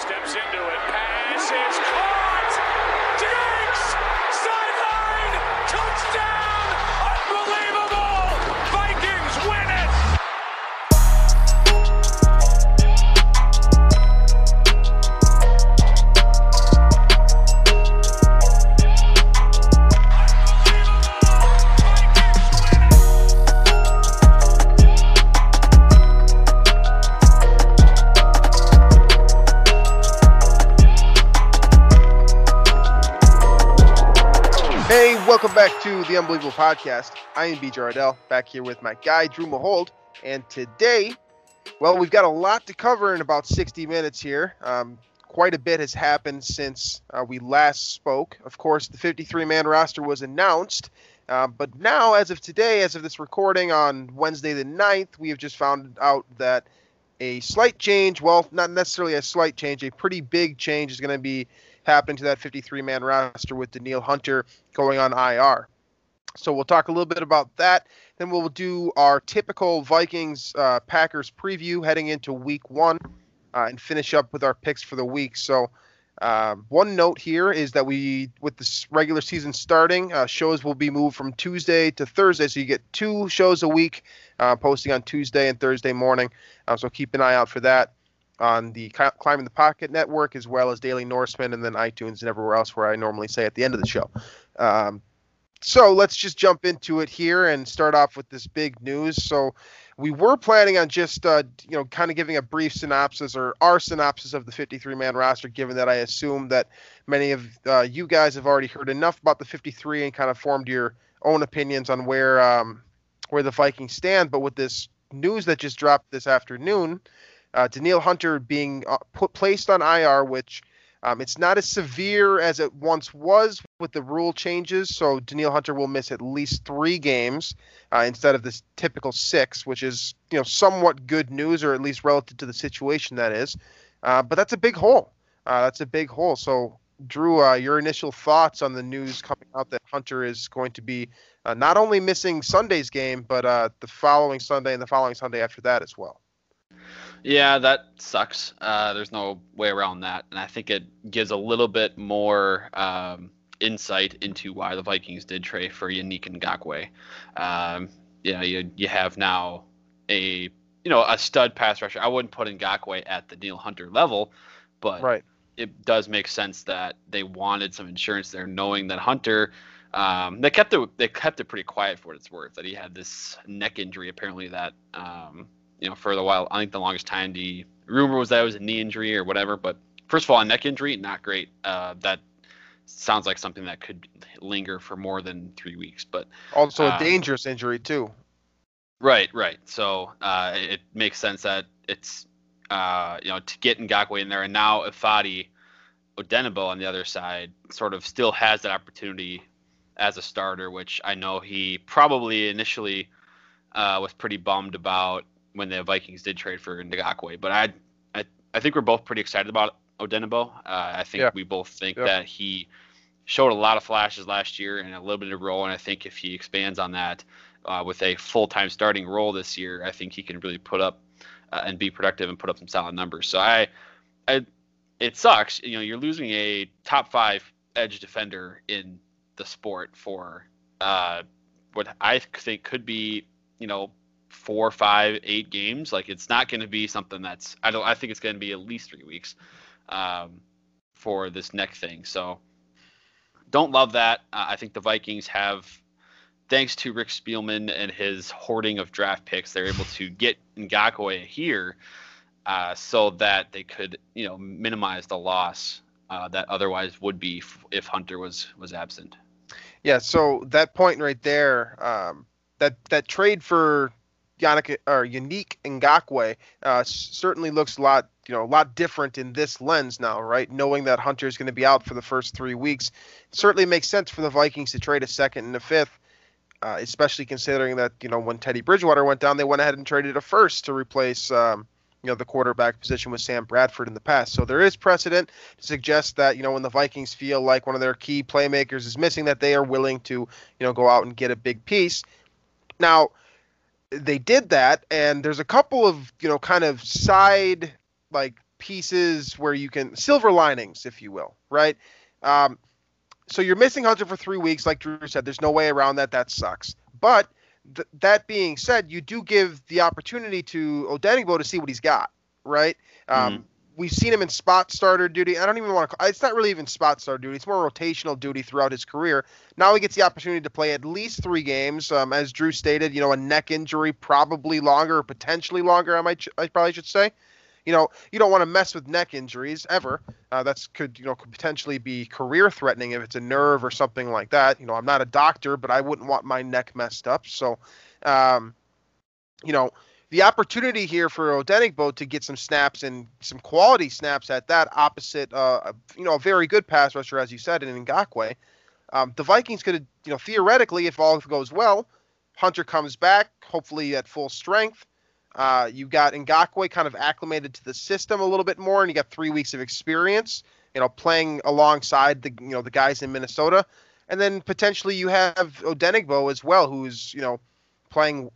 steps into it. Pass is caught. Diggs! Sideline! Touchdown! To the Unbelievable Podcast. I am BJ Reidell, back here with my guy Drew Mahowald, and today, well, we've got a lot to cover in about 60 minutes here. Um, quite a bit has happened since uh, we last spoke. Of course, the 53-man roster was announced, uh, but now, as of today, as of this recording on Wednesday the 9th, we have just found out that a slight change, well, not necessarily a slight change, a pretty big change is going to be happening to that 53 man roster with Danielle Hunter going on IR. So we'll talk a little bit about that. Then we'll do our typical Vikings uh, Packers preview heading into week one uh, and finish up with our picks for the week. So, um, one note here is that we, with this regular season starting, uh, shows will be moved from Tuesday to Thursday. So you get two shows a week uh, posting on Tuesday and Thursday morning. Uh, so keep an eye out for that on the Climbing the Pocket Network, as well as Daily Norseman, and then iTunes and everywhere else where I normally say at the end of the show. Um, so let's just jump into it here and start off with this big news. So we were planning on just uh, you know kind of giving a brief synopsis or our synopsis of the 53 man roster, given that I assume that many of uh, you guys have already heard enough about the 53 and kind of formed your own opinions on where um, where the Vikings stand. But with this news that just dropped this afternoon, uh, Hunter being uh, put placed on IR, which um, it's not as severe as it once was with the rule changes. So Danielle Hunter will miss at least three games uh, instead of this typical six, which is you know somewhat good news, or at least relative to the situation that is. Uh, but that's a big hole. Uh, that's a big hole. So Drew, uh, your initial thoughts on the news coming out that Hunter is going to be uh, not only missing Sunday's game, but uh, the following Sunday and the following Sunday after that as well. Yeah, that sucks. There's no way around that, and I think it gives a little bit more um, insight into why the Vikings did trade for Yannick Ngakoue. Um, you know, you you have now a you know a stud pass rusher. I wouldn't put Ngakoue at the Neil Hunter level, but Right. it does make sense that they wanted some insurance there, knowing that Hunter. Um, they kept it. They kept it pretty quiet for what it's worth. That he had this neck injury, apparently that um, you know for the while. I think the longest time the rumor was that it was a knee injury or whatever. But first of all, a neck injury, not great. Uh, that sounds like something that could linger for more than three weeks. But Also a Um, dangerous injury too. Right, right. So uh, it makes sense that it's uh, you know to get Ngakoue in there, and now Ifeadi Odenigbo on the other side sort of still has that opportunity as a starter, which I know he probably initially uh, was pretty bummed about when the Vikings did trade for Ngakoue. But I, I, I think we're both pretty excited about Odenigbo. Uh, I think Yeah. we both think Yeah. that he showed a lot of flashes last year and a little bit of role, and I think if he expands on that uh, with a full-time starting role this year, I think he can really put up uh, and be productive and put up some solid numbers. So I, I, it sucks. You know, you're losing a top five edge defender in the sport for uh, what I think could be, you know, four, five, eight games. Like it's not going to be something that's. I don't. I think it's going to be at least three weeks um, for this neck thing. So don't love that. Uh, I think the Vikings have, thanks to Rick Spielman and his hoarding of draft picks, they're able to get Ngakoue here uh, so that they could, you know, minimize the loss uh, that otherwise would be f- if Hunter was was absent. Yeah, so that point right there, um, that that trade for Yannick or Unique Ngakoue uh, certainly looks a lot, you know, a lot different in this lens now, right? Knowing that Hunter is going to be out for the first three weeks, certainly makes sense for the Vikings to trade a second and a fifth. Uh, especially considering that you know when Teddy Bridgewater went down, they went ahead and traded a first to replace um, you know the quarterback position with Sam Bradford in the past. So there is precedent to suggest that you know when the Vikings feel like one of their key playmakers is missing, that they are willing to you know go out and get a big piece. Now they did that, and there's a couple of you know kind of side like pieces where you can silver linings, if you will, right? Um, so you're missing Hunter for three weeks, like Drew said. There's no way around that. That sucks. But th- that being said, you do give the opportunity to Odenigbo to see what he's got, right? Um, Mhm. We've seen him in spot starter duty. I don't even want to. It's not really even spot starter duty. It's more rotational duty throughout his career. Now he gets the opportunity to play at least three games. Um, as Drew stated, you know, a neck injury, probably longer, potentially longer. I might, I probably should say. You know, you don't want to mess with neck injuries ever. Uh, that's could you know could potentially be career threatening if it's a nerve or something like that. You know, I'm not a doctor, but I wouldn't want my neck messed up. So, um, you know, the opportunity here for Odenigbo to get some snaps and some quality snaps at that opposite, uh, you know, a very good pass rusher as you said in Ngakoue. Um, the Vikings could, you know, theoretically, if all goes well, Hunter comes back, hopefully at full strength. Uh, you got Ngakoue kind of acclimated to the system a little bit more, and you got three weeks of experience, you know, playing alongside the you know the guys in Minnesota, and then potentially you have Odenigbo as well, who's you know playing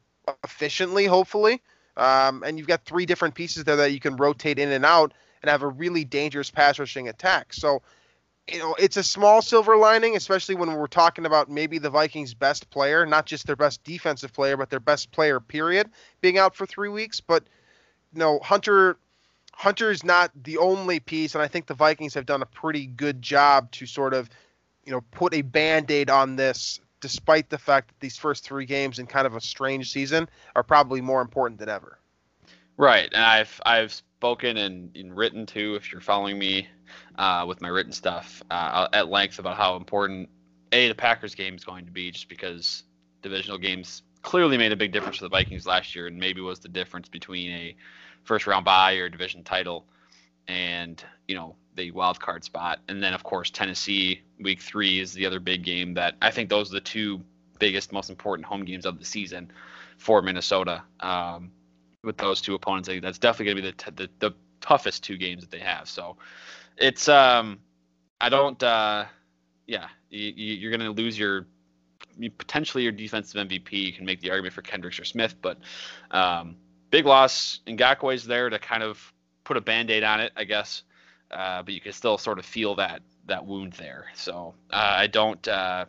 efficiently, hopefully, um, and you've got three different pieces there that you can rotate in and out and have a really dangerous pass rushing attack. So you know, it's a small silver lining, especially when we're talking about maybe the Vikings' best player, not just their best defensive player, but their best player, period, being out for three weeks. But you know, Hunter Hunter is not the only piece, and I think the Vikings have done a pretty good job to sort of, you know, put a band-aid on this, despite the fact that these first three games in kind of a strange season are probably more important than ever. Right, and I've I've spoken and, and written too. If you're following me uh, with my written stuff uh, at length about how important a the Packers game is going to be, just because divisional games clearly made a big difference for the Vikings last year, and maybe was the difference between a first round bye or division title and you know the wild card spot. And then of course Tennessee week three is the other big game that I think those are the two biggest, most important home games of the season for Minnesota. Um, with those two opponents. I think that's definitely going to be the, t- the the toughest two games that they have. So it's um I don't uh yeah you, you're going to lose your you, potentially your defensive MVP. You can make the argument for Kendricks or Smith, but um, big loss. Ngakoue's there to kind of put a band-aid on it, I guess. Uh, but you can still sort of feel that that wound there. So uh, I don't. Uh,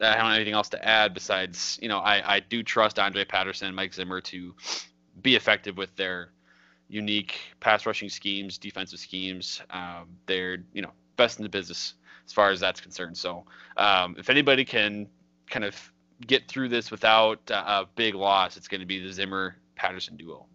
I don't have anything else to add besides, you know, I, I do trust Andre Patterson and Mike Zimmer to be effective with their unique pass rushing schemes, defensive schemes. Um, they're you know best in the business as far as that's concerned. So um, if anybody can kind of get through this without uh, a big loss, it's going to be the Zimmer Patterson duo.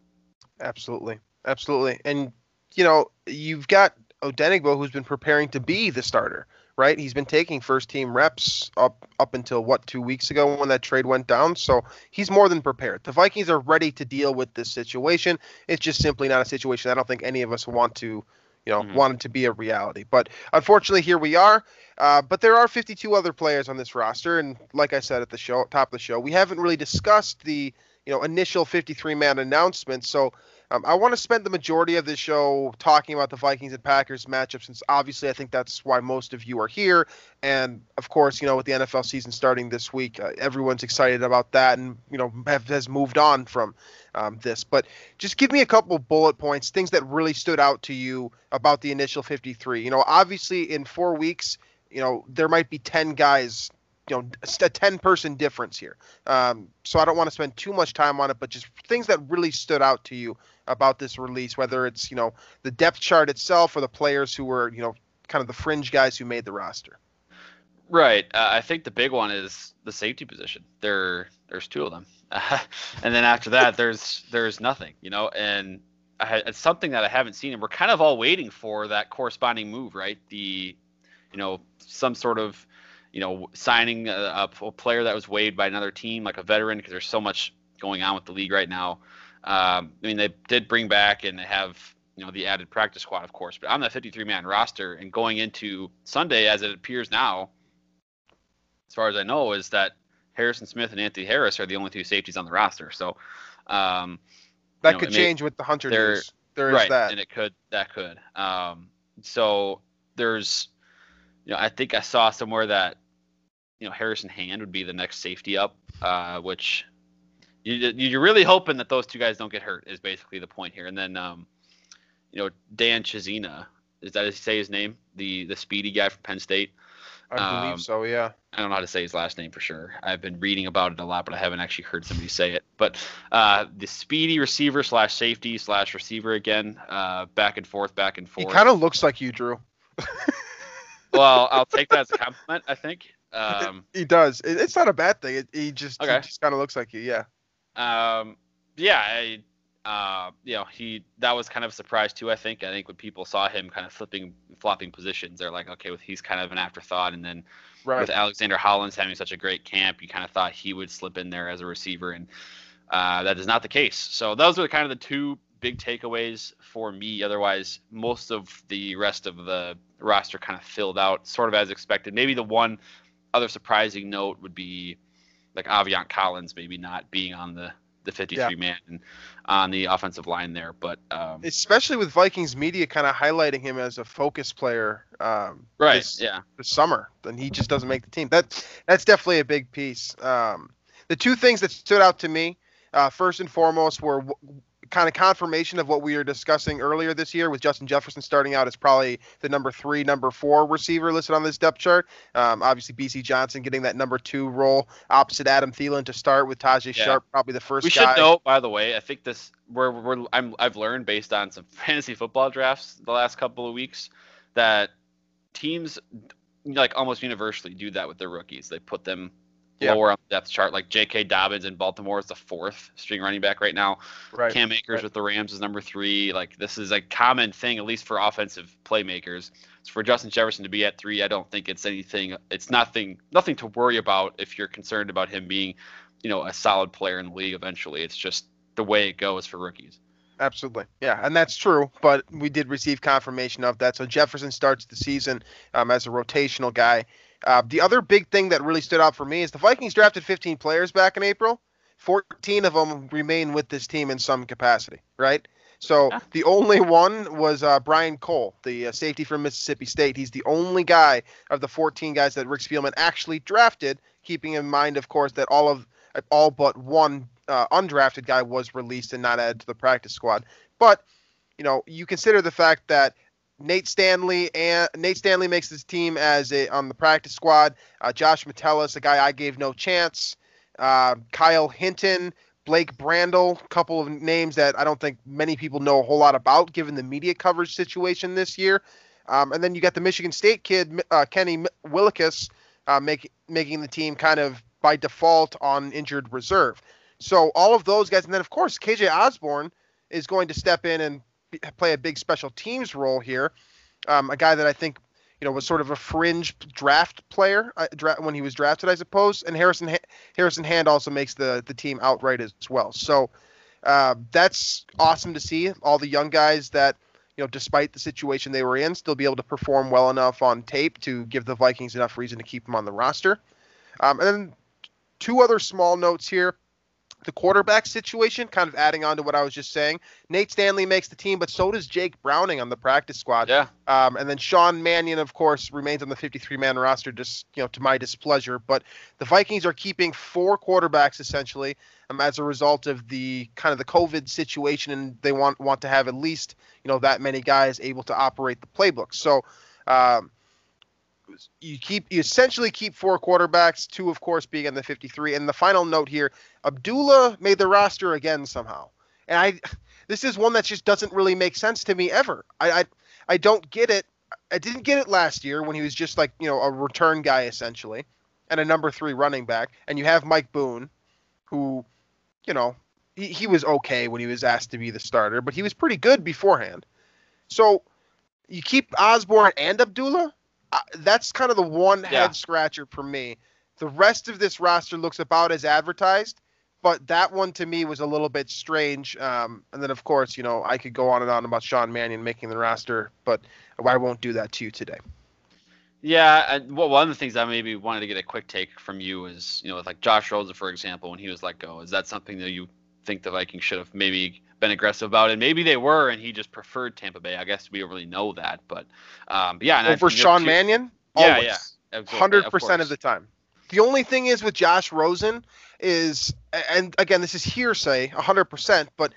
Absolutely, absolutely, and you know you've got Odenigbo who's been preparing to be the starter right? He's been taking first team reps up up until what two weeks ago when that trade went down. So he's more than prepared. The Vikings are ready to deal with this situation. It's just simply not a situation I don't think any of us want to, you know, Mhm. want it to be a reality. But unfortunately, here we are. Uh, but there are 52 other players on this roster, and like I said at the show, top of the show, we haven't really discussed the you know initial 53 man announcement. So um, I want to spend the majority of this show talking about the Vikings and Packers matchup, since obviously I think that's why most of you are here. And of course, you know, with the NFL season starting this week, uh, everyone's excited about that, and you know, have, has moved on from um, this. But just give me a couple bullet points, things that really stood out to you about the initial 53. You know, obviously in four weeks, you know, there might be 10 guys you know a 10 person difference here um, so i don't want to spend too much time on it but just things that really stood out to you about this release whether it's you know the depth chart itself or the players who were you know kind of the fringe guys who made the roster Right. Uh, I think the big one is the safety position. There, there's two of them, and then after that, there's there's nothing. You know, and I it's something that I haven't seen, and we're kind of all waiting for that corresponding move, right? The, you know, some sort of, you know, signing a, a player that was waived by another team, like a veteran, because there's so much going on with the league right now. Um, I mean, they did bring back and they have you know the added practice squad, of course, but on that 53 man roster and going into Sunday as it appears now, as far as I know, is that Harrison Smith and Anthony Harris are the only two safeties on the roster. So um, that know, could may- change with the hunter there- news there is right, that and it could that could. Um, so there's, you know, I think I saw somewhere that, you know, Harrison Hand would be the next safety up, uh, which you, you're really hoping that those two guys don't get hurt is basically the point here. And then, um, you know, Dan Chisena. Is that you say his name? The the speedy guy from Penn State. I believe Um, so. Yeah. I don't know how to say his last name for sure. I've been reading about it a lot, but I haven't actually heard somebody say it. But uh, the speedy receiver slash safety slash receiver again, uh, back and forth, back and forth. He kind of looks like you, Drew. well, I'll take that as a compliment. I think. Um, He does. It, it's not a bad thing. It, he just he just kind of looks like you. Yeah. Um, yeah, I, uh, you know, he that was kind of a surprise too. I think. I think when people saw him kind of flipping, flopping positions, they're like, okay, well, he's kind of an afterthought. And then Right. with Alexander Hollins having such a great camp, you kind of thought he would slip in there as a receiver, and uh, that is not the case. So those are kind of the two big takeaways for me. Otherwise, most of the rest of the roster kind of filled out, sort of as expected. Maybe the one other surprising note would be like Aviante Collins maybe not being on the the 53 man and on the offensive line there, but um, Especially with Vikings media kind of highlighting him as a focus player. Um, right, this- yeah, this summer, then he just doesn't make the team. That that's definitely a big piece. Um, the two things that stood out to me, uh, first and foremost, were kind of confirmation of what we were discussing earlier this year with Justin Jefferson starting out as probably the number three, number four receiver listed on this depth chart. Um, obviously, Bisi Johnson getting that number two role opposite Adam Thielen to start with Tajae Yeah. Sharpe, probably the first we guy. should note, by the way, I think this we're, we're I'm I've learned based on some fantasy football drafts the last couple of weeks that teams like almost universally do that with their rookies. They put them Yeah. lower on the depth chart. Like J.K. Dobbins in Baltimore is the fourth string running back right now. Right. Cam Akers Right. with the Rams is number three. Like this is a common thing, at least for offensive playmakers. So for Justin Jefferson to be at three, I don't think it's anything. It's nothing. Nothing to worry about if you're concerned about him being, you know, a solid player in the league eventually. It's just the way it goes for rookies. Absolutely. Yeah, and that's true. But we did receive confirmation of that. So Jefferson starts the season um, as a rotational guy. Uh, the other big thing that really stood out for me is the Vikings drafted 15 players back in April. 14 of them remain with this team in some capacity, right? So Yeah. the only one was uh, Brian Cole, the uh, safety from Mississippi State. He's the only guy of the 14 guys that Rick Spielman actually drafted, keeping in mind, of course, that all of all but one uh, undrafted guy was released and not added to the practice squad. But you know, you consider the fact that Nate Stanley and Nate Stanley makes his team as a on the practice squad. Uh, Josh Metellus, a guy I gave no chance. Uh, Kyle Hinton, Blake Brandel, couple of names that I don't think many people know a whole lot about, given the media coverage situation this year. Um, and then you got the Michigan State kid, uh, Kenny Willekes, uh, make, making the team kind of by default on injured reserve. So all of those guys, and then of course KJ Osborne is going to step in and play a big special teams role here. Um, a guy that I think you know was sort of a fringe draft player uh, dra- when he was drafted, I suppose. And Harrison ha- Harrison Hand also makes the the team outright as well. So uh, that's awesome to see. All the young guys that you know, despite the situation they were in, still be able to perform well enough on tape to give the Vikings enough reason to keep them on the roster. Um, and then two other small notes here. The quarterback situation, kind of adding on to what I was just saying. Nate Stanley makes the team, but so does Jake Browning on the practice squad. Yeah. Um, and then Sean Mannion, of course, remains on the 53-man roster, just you know, to my displeasure. But the Vikings are keeping four quarterbacks essentially, um, as a result of the kind of the COVID situation, and they want want to have at least you know that many guys able to operate the playbook. So. Um, you keep you essentially keep four quarterbacks, two of course being in the 53. And the final note here, Abdullah made the roster again somehow. And I this is one that just doesn't really make sense to me ever. I I, I don't get it. I didn't get it last year when he was just like, you know, a return guy essentially and a number 3 running back and you have Mike Boone who, you know, he, he was okay when he was asked to be the starter, but he was pretty good beforehand. So you keep Osborne and Abdullah uh, that's kind of the one Yeah. head scratcher for me. The rest of this roster looks about as advertised, but that one to me was a little bit strange. Um, and then, of course, you know, I could go on and on about Sean Mannion making the roster, but I won't do that to you today. Yeah, and well, one of the things I maybe wanted to get a quick take from you is, you know, with like Josh Rosen, for example, when he was let go, is that something that you think the Vikings should have maybe been aggressive about? it. maybe they were, and he just preferred Tampa Bay. I guess we don't really know that, but um, but yeah. And Over Sean too- Mannion? Yeah, Always. yeah. Absolutely, hundred percent of course. the time. The only thing is with Josh Rosen is, and again, this is hearsay, hundred percent, but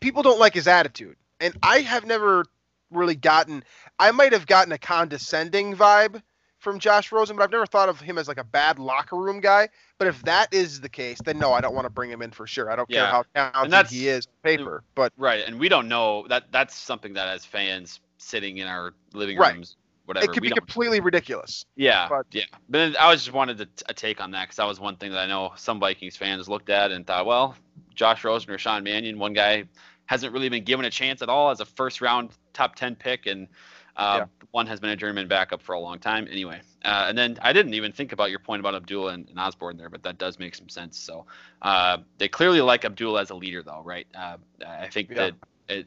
people don't like his attitude. and I have never really gotten. I might have gotten a condescending vibe from Josh Rosen, but I've never thought of him as like a bad locker room guy. But if that is the case, then no, I don't want to bring him in for sure. I don't Yeah. care how talented he is on paper, but Right, and we don't know that. That's something that as fans sitting in our living Right. rooms, whatever, it could be completely ridiculous. Yeah, But- yeah. But I was just wanted to t- a take on that because that was one thing that I know some Vikings fans looked at and thought, well, Josh Rosen or Sean Mannion, one guy hasn't really been given a chance at all as a first round top 10 pick, and uh, one has been a journeyman backup for a long time. Anyway, uh, and then I didn't even think about your point about Abdullah and, and Osborne there, but that does make some sense. So uh, they clearly like Abdullah as a leader, though, right? Uh, I think Yeah. that it,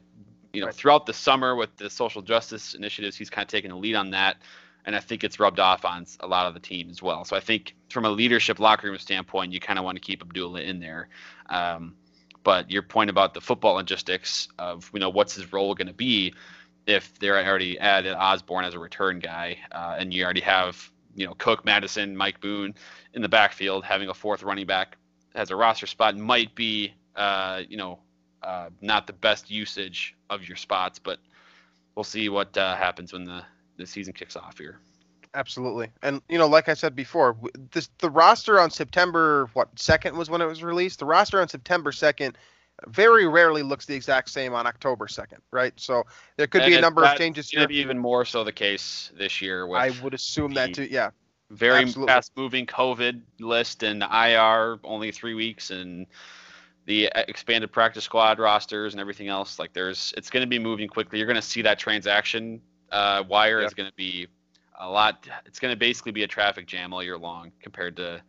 you know, Right. throughout the summer with the social justice initiatives, he's kind of taken a lead on that and I think it's rubbed off on a lot of the team as well. So I think from a leadership locker room standpoint, you kind of want to keep Abdullah in there. Um, but your point about the football logistics of you know what's his role going to be if they're already added Osborne as a return guy, uh, and you already have you know Cook, Mattison, Mike Boone in the backfield, having a fourth running back as a roster spot might be uh, you know uh, not the best usage of your spots, but we'll see what uh, happens when the the season kicks off here. Absolutely, and you know, like I said before, this the roster on September what second was when it was released. The roster on September second very rarely looks the exact same on October second, right? So there could be a number of changes here. be even more so the case this year with I would assume that too. Yeah, very fast moving COVID list and IR only three weeks and the expanded practice squad rosters and everything else. Like there's, it's going to be moving quickly. You're going to see that transaction uh, wire is going to be a lot. It's going to basically be a traffic jam all year long compared to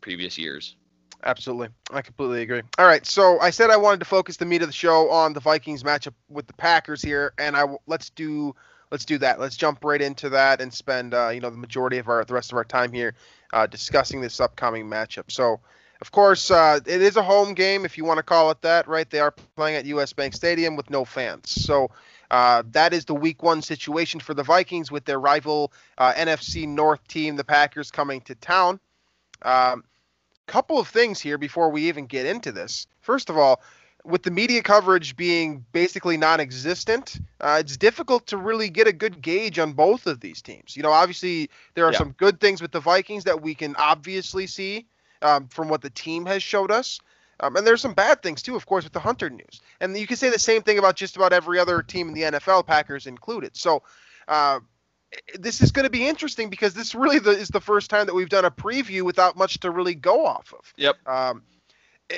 previous years. Absolutely. I completely agree. All right, so I said I wanted to focus the meat of the show on the Vikings matchup with the Packers here, and I let's do let's do that. Let's jump right into that and spend uh, you know the majority of our the rest of our time here uh, discussing this upcoming matchup. So. Of course, uh, it is a home game, if you want to call it that, right? They are playing at U.S. Bank Stadium with no fans. So uh, that is the week one situation for the Vikings with their rival uh, NFC North team, the Packers, coming to town. Um, couple of things here before we even get into this. First of all, with the media coverage being basically non-existent, uh, it's difficult to really get a good gauge on both of these teams. You know, obviously there are Yeah. some good things with the Vikings that we can obviously see um, from what the team has showed us. Um, and there's some bad things too, of course, with the Hunter news. And you can say the same thing about just about every other team in the NFL, Packers included. So uh, this is going to be interesting because this really the, is the first time that we've done a preview without much to really go off of. Yep. Um,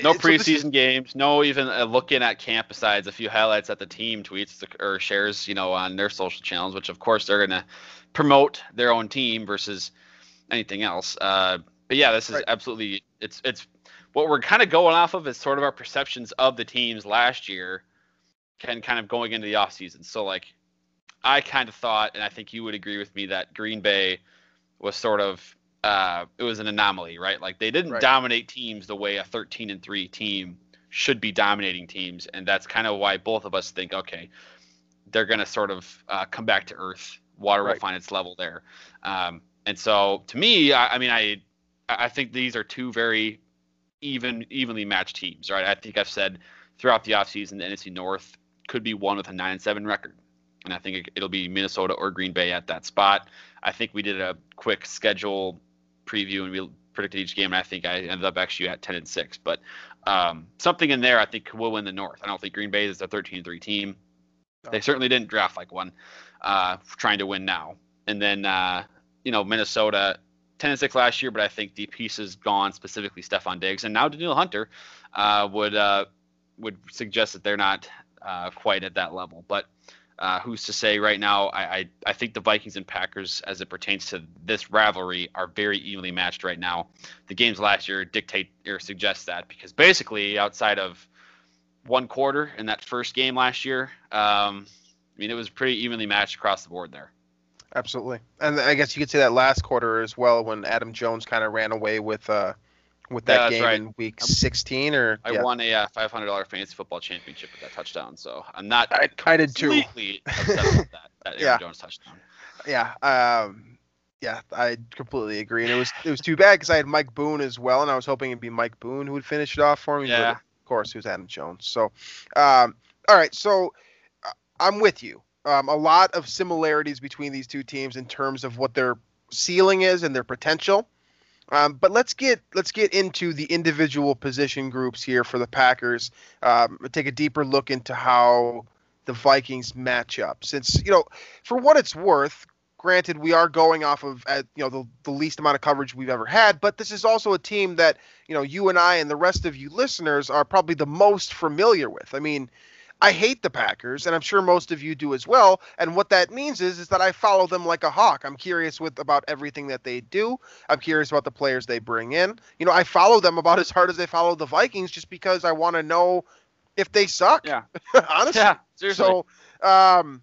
No so is- preseason games, no even uh, looking at camp besides a few highlights that the team tweets or shares, you know, on their social channels, which of course they're going to promote their own team versus anything else. Uh, but yeah, this is Right. absolutely it's it's what we're kind of going off of is sort of our perceptions of the teams last year, and kind of going into the off season. So like, I kind of thought, and I think you would agree with me that Green Bay was sort of uh, it was an anomaly, right? Like they didn't Right. dominate teams the way a 13 and 3 team should be dominating teams, and that's kind of why both of us think, okay, they're going to sort of uh, come back to earth. Water will find its level there. Um, and so to me, I, I mean, I I think these are two very even evenly matched teams, right? I think I've said throughout the offseason the NFC North could be one with a 9 and 7 record. And I think it- it'll be Minnesota or Green Bay at that spot. I think we did a quick schedule preview and we predicted each game, and I think I ended up actually at 10 and 6. But um, something in there I think will win the North. I don't think Green Bay is a 13 3 team. They certainly didn't draft like one, uh, trying to win now. And then, uh, you know, Minnesota 10 and 6 last year, but I think the pieces gone, specifically Stefon Diggs and now Danielle Hunter, uh, would uh, would suggest that they're not uh, quite at that level. But uh, who's to say right now? I, I I think the Vikings and Packers, as it pertains to this rivalry, are very evenly matched right now. The games last year dictate or suggest that because basically outside of one quarter in that first game last year, um, I mean it was pretty evenly matched across the board there. Absolutely, and I guess you could say that last quarter as well when Adam Jones kind of ran away with uh with Yeah, that that's game right. in week 16 or I yeah. won a uh, $500 fantasy football championship with that touchdown, so I'm not I, I did too. completely upset about that. That Aaron Yeah. Jones touchdown. Yeah, um, yeah, I completely agree, and it was it was too bad because I had Mike Boone as well, and I was hoping it'd be Mike Boone who would finish it off for me. but Yeah. of course, it was Adam Jones. So, um, all right, so uh, I'm with you. Um, a lot of similarities between these two teams in terms of what their ceiling is and their potential. Um, but let's get let's get into the individual position groups here for the Packers. Um, take a deeper look into how the Vikings match up. Since you know, for what it's worth, granted we are going off of you know the, the least amount of coverage we've ever had, but this is also a team that you know you and I and the rest of you listeners are probably the most familiar with. I mean, I hate the Packers, and I'm sure most of you do as well. And what that means is, is that I follow them like a hawk. I'm curious with about everything that they do. I'm curious about the players they bring in. You know, I follow them about as hard as they follow the Vikings, just because I want to know if they suck. Yeah. honestly. Yeah, seriously. So, um,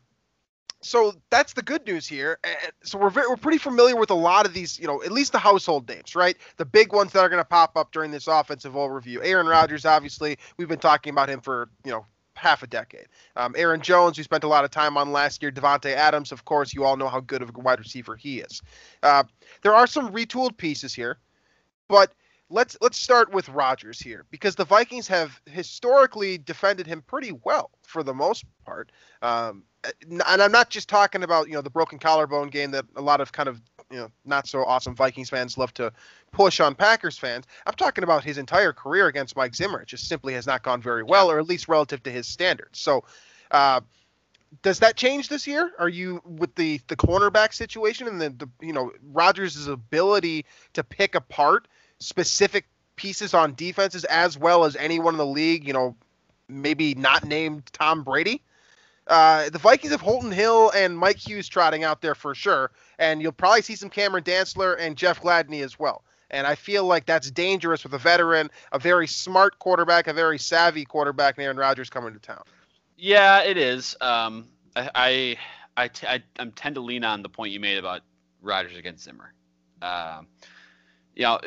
so that's the good news here. So we're very, we're pretty familiar with a lot of these, you know, at least the household names, right? The big ones that are going to pop up during this offensive overview. Aaron Rodgers, obviously, we've been talking about him for you know half a decade. Um, Aaron Jones, we spent a lot of time on last year. Davante Adams, of course, you all know how good of a wide receiver he is. Uh, there are some retooled pieces here, but let's let's start with Rodgers here because the Vikings have historically defended him pretty well for the most part. Um, and I'm not just talking about you know the broken collarbone game that a lot of kind of you know not so awesome Vikings fans love to push on Packers fans. I'm talking about his entire career against Mike Zimmer. It just simply has not gone very well, or at least relative to his standards. So. Uh, does that change this year? Are you with the the cornerback situation and the, the you know Rodgers' ability to pick apart specific pieces on defenses as well as anyone in the league? You know, maybe not named Tom Brady. Uh, the Vikings have Holton Hill and Mike Hughes trotting out there for sure, and you'll probably see some Cameron Dantzler and Jeff Gladney as well. And I feel like that's dangerous with a veteran, a very smart quarterback, a very savvy quarterback, Aaron Rodgers coming to town. Yeah, it is. Um, I, I, I, t- I I'm tend to lean on the point you made about Rodgers against Zimmer. Um, you know,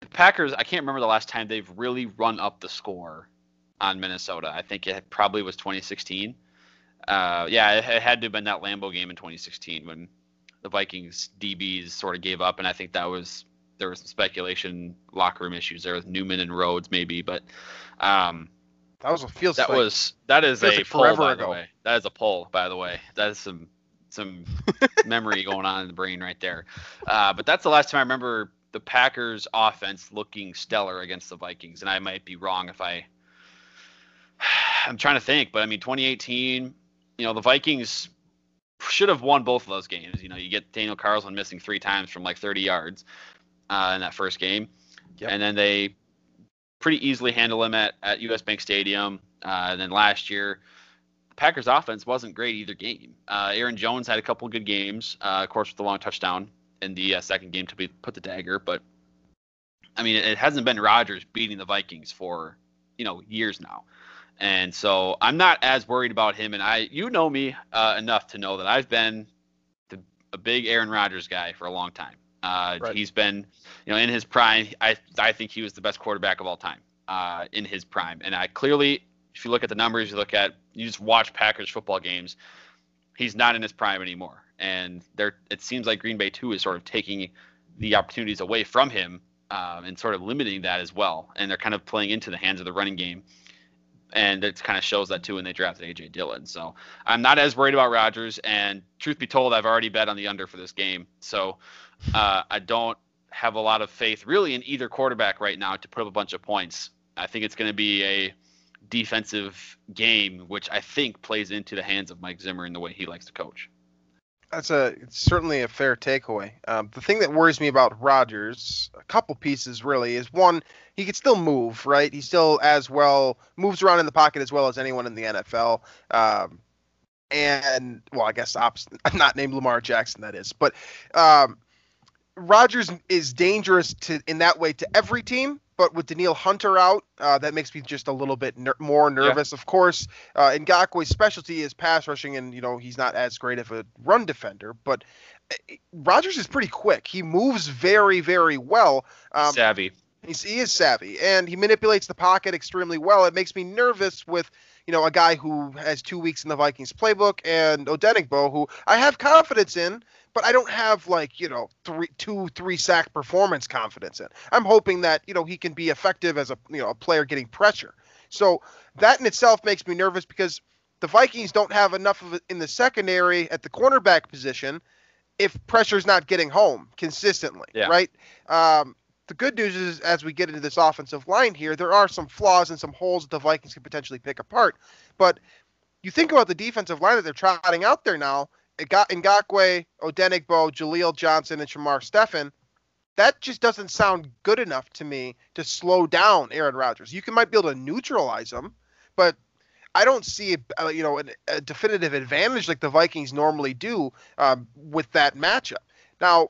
the Packers. I can't remember the last time they've really run up the score on Minnesota. I think it probably was 2016. Uh, yeah, it, it had to have been that Lambeau game in 2016 when the Vikings DBs sort of gave up, and I think that was there was some speculation, locker room issues there with Newman and Rhodes maybe, but um, That was what feels that like. was that is a like poll forever by ago. the way. That is a poll by the way. That is some some memory going on in the brain right there. Uh, but that's the last time I remember the Packers offense looking stellar against the Vikings, and I might be wrong if I. I'm trying to think, but I mean 2018. You know the Vikings should have won both of those games. You know you get Daniel Carlson missing three times from like 30 yards uh, in that first game, Yep. and then they pretty easily handle him at, at US Bank Stadium. Uh, and then last year, the Packers offense wasn't great either game. Uh, Aaron Jones had a couple good games, uh, of course, with the long touchdown in the uh, second game to be, put the dagger. But I mean, it hasn't been Rodgers beating the Vikings for you know years now, and so I'm not as worried about him. And I, you know me uh, enough to know that I've been the, a big Aaron Rodgers guy for a long time. Uh, Right. He's been, you know, in his prime. I I think he was the best quarterback of all time uh, in his prime. And I clearly, if you look at the numbers, you look at, you just watch Packers football games, he's not in his prime anymore. And there, it seems like Green Bay too is sort of taking the opportunities away from him um, and sort of limiting that as well. And they're kind of playing into the hands of the running game. And it kind of shows that too when they drafted AJ Dillon. So I'm not as worried about Rodgers. And truth be told, I've already bet on the under for this game. So uh, I don't have a lot of faith really in either quarterback right now to put up a bunch of points. I think it's going to be a defensive game, which I think plays into the hands of Mike Zimmer in the way he likes to coach. That's a certainly a fair takeaway. Um, the thing that worries me about Rodgers, a couple pieces really, is one he can still move, right? He still as well moves around in the pocket as well as anyone in the NFL. Um, and well, I guess opposite, not named Lamar Jackson, that is, but um, Rodgers is dangerous to in that way to every team. But with Danielle Hunter out, uh, that makes me just a little bit ner- more nervous. Of course, uh, Ngakoue's specialty is pass rushing, and you know he's not as great of a run defender. But uh, Rodgers is pretty quick. He moves very, very well. Um, Savvy. He's, he is savvy and he manipulates the pocket extremely well. It makes me nervous with, you know, a guy who has two weeks in the Vikings playbook and Odenigbo, who I have confidence in, but I don't have like, you know, three, two, three sack performance confidence in. I'm hoping that, you know, he can be effective as a, you know, a player getting pressure. So that in itself makes me nervous because the Vikings don't have enough of it in the secondary at the cornerback position if pressure's not getting home consistently, Yeah. right? Um, the good news is, as we get into this offensive line here, there are some flaws and some holes that the Vikings can potentially pick apart. But you think about the defensive line that they're trotting out there now. Ngakoue, Odenigbo, Jaleel Johnson, and Shamar Stephen. That just doesn't sound good enough to me to slow down Aaron Rodgers. You can might be able to neutralize him, but I don't see a, uh, you know a definitive advantage like the Vikings normally do um, with that matchup. Now,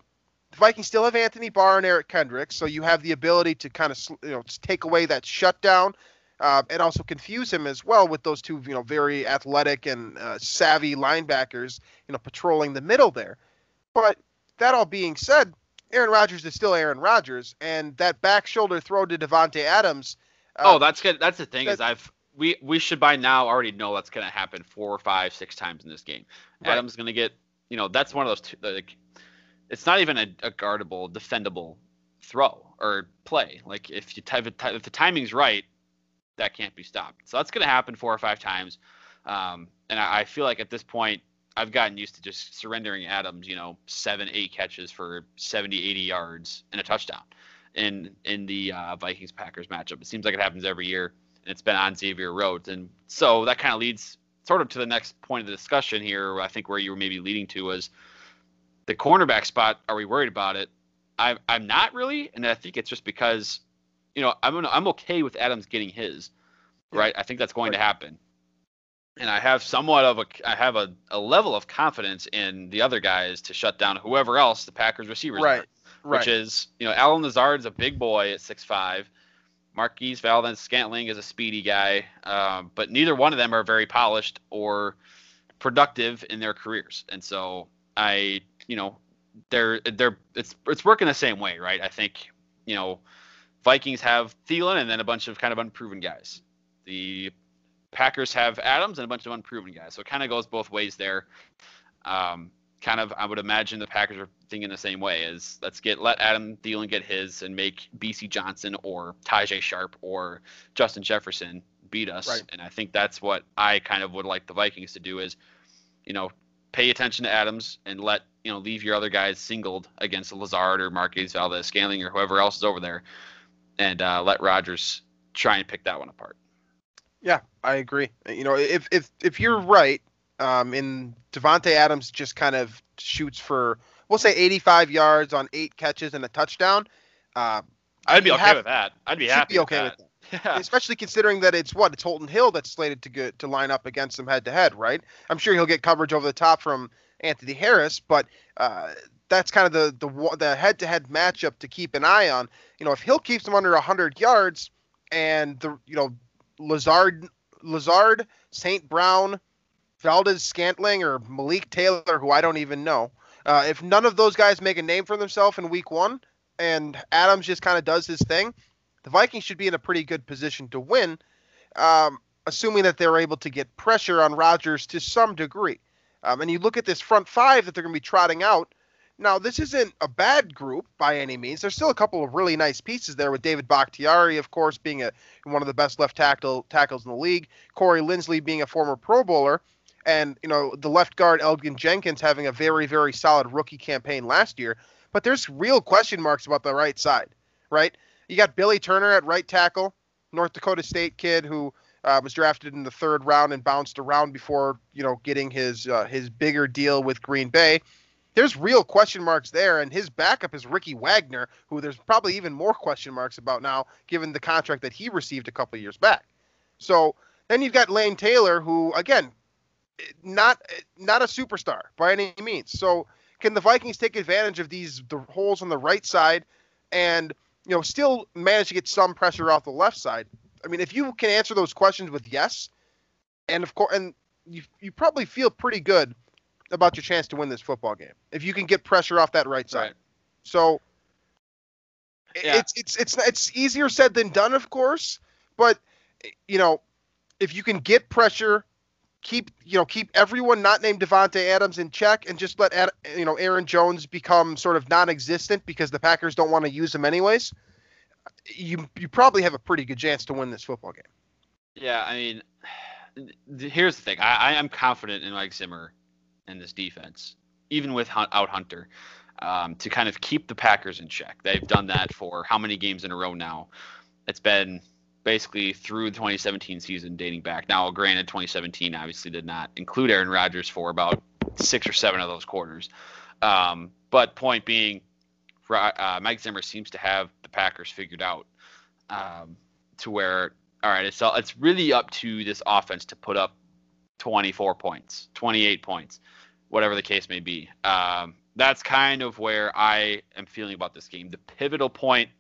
the Vikings still have Anthony Barr and Eric Kendricks, so you have the ability to kind of you know take away that shutdown. Uh, and also confuse him as well with those two, you know, very athletic and uh, savvy linebackers, you know, patrolling the middle there. But that all being said, Aaron Rodgers is still Aaron Rodgers, and that back shoulder throw to Davante Adams. uh, oh, that's good. That's the thing is I've we we should by now already know that's going to happen four or five, six times in this game. Right. Adams going to get you know that's one of those two, like it's not even a, a guardable, defendable throw or play. Like if you type it, if the timing's right, that can't be stopped. So that's going to happen four or five times. Um, and I, I feel like at this point, I've gotten used to just surrendering Adams, you know, seven, eight catches for 70, 80 yards and a touchdown in in the uh, Vikings Packers matchup. It seems like it happens every year, and it's been on Xavier Rhodes. And so that kind of leads sort of to the next point of the discussion here. I think where you were maybe leading to was the cornerback spot. Are we worried about it? I, I'm not really, and I think it's just because, you know, I'm I'm okay with Adams getting his, right? I think that's going to happen, and I have somewhat of a, I have a, a level of confidence in the other guys to shut down whoever else the Packers receivers, right, are, right. which is, you know, Allen Lazard's a big boy at six five. Marquez Valdes-Scantling is a speedy guy, um, but neither one of them are very polished or productive in their careers. And so I, you know, they're they're it's it's working the same way, right? I think, you know, Vikings have Thielen and then a bunch of kind of unproven guys. The Packers have Adams and a bunch of unproven guys. So it kind of goes both ways there. Um, kind of, I would imagine the Packers are thinking the same way: is let's get let Adam Thielen get his and make Bisi Johnson or Tajae Sharpe or Justin Jefferson beat us. Right. And I think that's what I kind of would like the Vikings to do is, you know, pay attention to Adams and let you know leave your other guys singled against Lazard or Marquez Valdes-Scantling or whoever else is over there, and uh, let Rodgers try and pick that one apart. Yeah, I agree. You know, if if if you're right, um, in Davante Adams just kind of shoots for we'll say 85 yards on eight catches and a touchdown. Uh, I'd be okay have- with that. I'd be happy be okay with with that. Yeah. especially considering that it's what it's Holton Hill that's slated to get to line up against him head to head, right? I'm sure he'll get coverage over the top from Anthony Harris, but uh, that's kind of the the the head to head matchup to keep an eye on. You know, if Hill keeps him under 100 yards, and the you know Lazard Lazard St. Brown. Valdes-Scantling or Malik Taylor, who I don't even know. Uh, if none of those guys make a name for themselves in week one and Adams just kind of does his thing, the Vikings should be in a pretty good position to win, um, assuming that they're able to get pressure on Rodgers to some degree. Um, and you look at this front five that they're going to be trotting out. Now, this isn't a bad group by any means. There's still a couple of really nice pieces there, with David Bakhtiari, of course, being a one of the best left tackle tackles in the league. Corey Linsley being a former Pro Bowler, and you know the left guard Elgton Jenkins having a very very solid rookie campaign last year. But there's real question marks about the right side, right? You got Billy Turner at right tackle, North Dakota State kid who uh, was drafted in the third round and bounced around before you know getting his uh, his bigger deal with Green Bay. There's real question marks there, and his backup is Ricky Wagner, who there's probably even more question marks about now, given the contract that he received a couple years back. So then you've got Lane Taylor, who again, not not a superstar by any means. So can the Vikings take advantage of these the holes on the right side, and you know still manage to get some pressure off the left side? I mean, if you can answer those questions with yes, and of course, and you you probably feel pretty good about your chance to win this football game if you can get pressure off that right side. Right. So Yeah. it's it's it's it's easier said than done, of course, but you know, if you can get pressure, keep you know keep everyone not named Davante Adams in check, and just let Ad, you know Aaron Jones become sort of non-existent because the Packers don't want to use him anyways. You you probably have a pretty good chance to win this football game. Yeah, I mean, here's the thing. I, I am confident in Mike Zimmer and this defense, even without Hunter, um, to kind of keep the Packers in check. They've done that for how many games in a row now? It's been basically through the 2017 season, dating back. Now, granted, 2017 obviously did not include Aaron Rodgers for about six or seven of those quarters. Um, but point being, uh, Mike Zimmer seems to have the Packers figured out um, to where all right, it's it's really up to this offense to put up 24 points, 28 points, whatever the case may be. Um, that's kind of where I am feeling about this game. The pivotal point,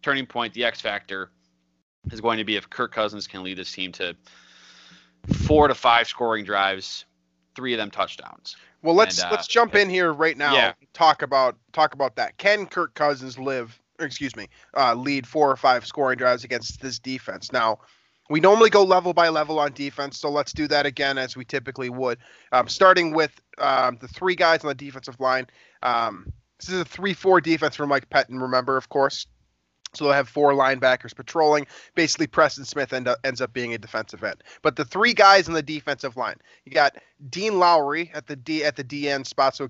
turning point, the X factor is going to be if Kirk Cousins can lead this team to four to five scoring drives, three of them touchdowns. Well, let's and, uh, let's jump in here right now. Yeah. Talk about talk about that. Can Kirk Cousins live excuse me, uh, lead four or five scoring drives against this defense. Now, we normally go level by level on defense, so let's do that again as we typically would. Um, starting with um, the three guys on the defensive line. Um, this is a 3 4 defense for Mike Pettine, remember, of course. So they'll have four linebackers patrolling. Basically, Preston Smith end up, ends up being a defensive end. But the three guys on the defensive line, you got Dean Lowry at the D at the DN spot, so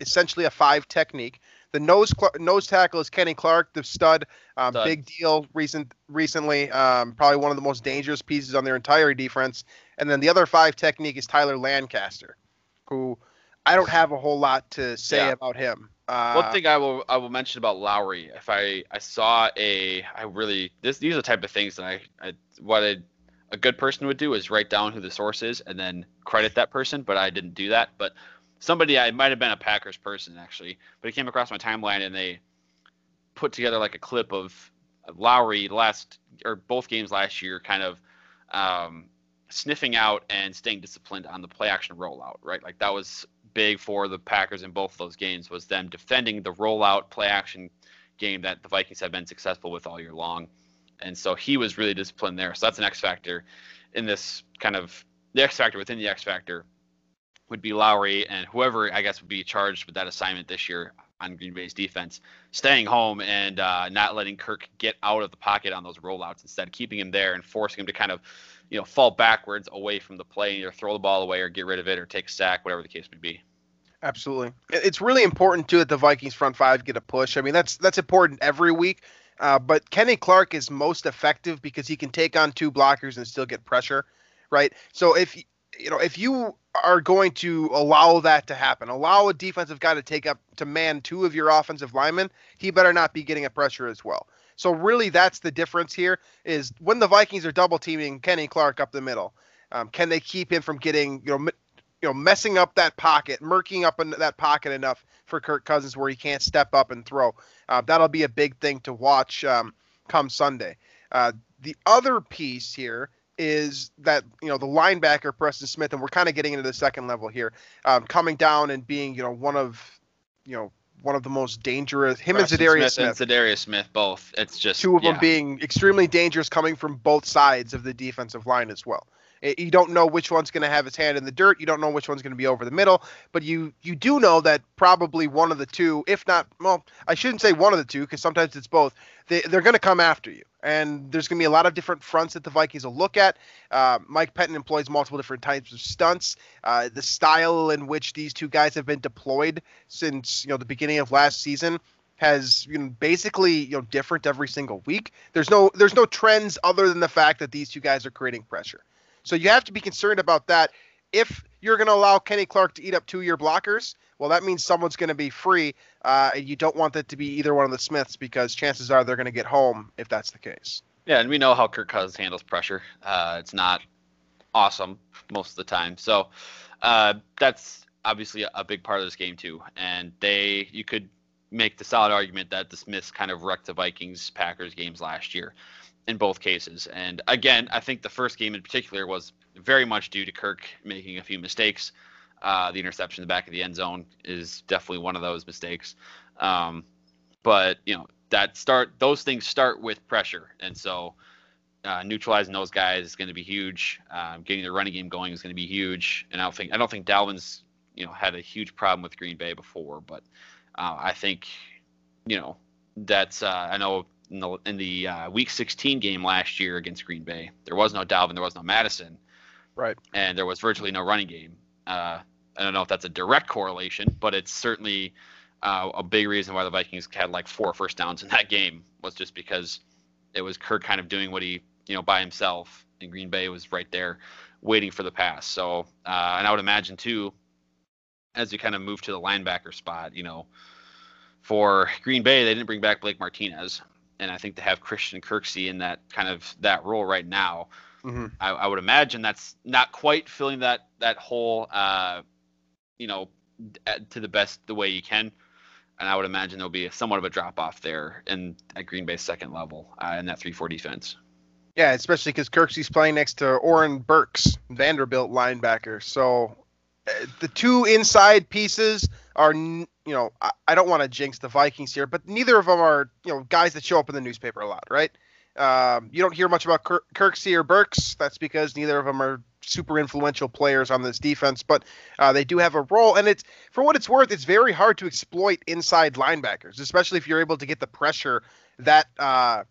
essentially a five technique. The nose nose tackle is Kenny Clark, the stud, um, big deal recent recently. Um, probably one of the most dangerous pieces on their entire defense. And then the other five technique is Tyler Lancaster, who I don't have a whole lot to say yeah. about him. Uh, One thing I will I will mention about Lowry, if I I saw a I really this these are the type of things that I, I what a, a good person would do is write down who the source is and then credit that person, but I didn't do that. But somebody I might have been a Packers person actually, but it came across my timeline and they put together like a clip of, Lowry last or both games last year, kind of um, sniffing out and staying disciplined on the play action rollout, right? Like that was big for the Packers in both those games was them defending the rollout play action game that the Vikings have been successful with all year long. And so he was really disciplined there. So that's an X factor in this kind of the X factor within the X factor would be Lowry and whoever I guess would be charged with that assignment this year on Green Bay's defense, staying home and uh, not letting Kirk get out of the pocket on those rollouts, instead keeping him there and forcing him to kind of, you know, fall backwards away from the play, either throw the ball away or get rid of it or take a sack, whatever the case may be. Absolutely, it's really important too that the Vikings front five get a push. I mean, that's that's important every week. Uh, but Kenny Clark is most effective because he can take on two blockers and still get pressure, right? So if you know if you are going to allow that to happen. Allow a defensive guy to take up to man two of your offensive linemen. He better not be getting a pressure as well. So really, that's the difference here. Is when the Vikings are double teaming Kenny Clark up the middle, um, can they keep him from getting you know you know messing up that pocket, murking up in that pocket enough for Kirk Cousins where he can't step up and throw? Uh, that'll be a big thing to watch um, come Sunday. Uh, the other piece here is that you know the linebacker Preston Smith, and we're kind of getting into the second level here, um, coming down and being you know one of you know one of the most dangerous. Him Preston and Za'Darius Smith, Smith, and Za'Darius Smith both. It's just two of yeah. them being extremely dangerous, coming from both sides of the defensive line as well. You don't know which one's going to have his hand in the dirt. You don't know which one's going to be over the middle, but you you do know that probably one of the two, if not, well, I shouldn't say one of the two because sometimes it's both. They they're going to come after you, and there's going to be a lot of different fronts that the Vikings will look at. Uh, Mike Pettine employs multiple different types of stunts. Uh, the style in which these two guys have been deployed since you know the beginning of last season has you know basically you know different every single week. There's no there's no trends other than the fact that these two guys are creating pressure. So you have to be concerned about that. If you're going to allow Kenny Clark to eat up two of your blockers, well, that means someone's going to be free, uh, and you don't want that to be either one of the Smiths because chances are they're going to get home if that's the case. Yeah, and we know how Kirk Cousins handles pressure. Uh, it's not awesome most of the time. So uh, that's obviously a big part of this game too. And they, you could make the solid argument that the Smiths kind of wrecked the Vikings Packers games last year in both cases. And again, I think the first game in particular was very much due to Kirk making a few mistakes. Uh, the interception in the back of the end zone is definitely one of those mistakes. Um, but you know that start those things start with pressure, and so uh, neutralizing those guys is going to be huge. Um, getting the running game going is going to be huge. And I don't think I don't think Dalvin's you know had a huge problem with Green Bay before, but uh, I think you know that's uh, I know in the in the uh, Week 16 game last year against Green Bay. There was no Dalvin, there was no Mattison, Right. And there was virtually no running game. Uh, I don't know if that's a direct correlation, but it's certainly uh, a big reason why the Vikings had like four first downs in that game was just because it was Kirk kind of doing what he, you know, by himself, and Green Bay was right there waiting for the pass. So, uh, and I would imagine too, as you kind of move to the linebacker spot, you know, for Green Bay, they didn't bring back Blake Martinez, and I think to have Christian Kirksey in that kind of that role right now. Mm-hmm. I, I, would imagine that's not quite filling that that hole, uh, you know, to the best the way you can. And I would imagine there'll be somewhat of a drop off there in at Green Bay's second level uh, in that three four defense. Yeah, especially because Kirksey's playing next to Oren Burks, Vanderbilt linebacker. So uh, the two inside pieces are, you know, I, I don't want to jinx the Vikings here, but neither of them are, you know, guys that show up in the newspaper a lot, right? Um, you don't hear much about Kirk, Kirksey or Burks. That's because neither of them are super influential players on this defense, but uh, they do have a role. And it's for what it's worth, it's very hard to exploit inside linebackers, especially if you're able to get the pressure that uh,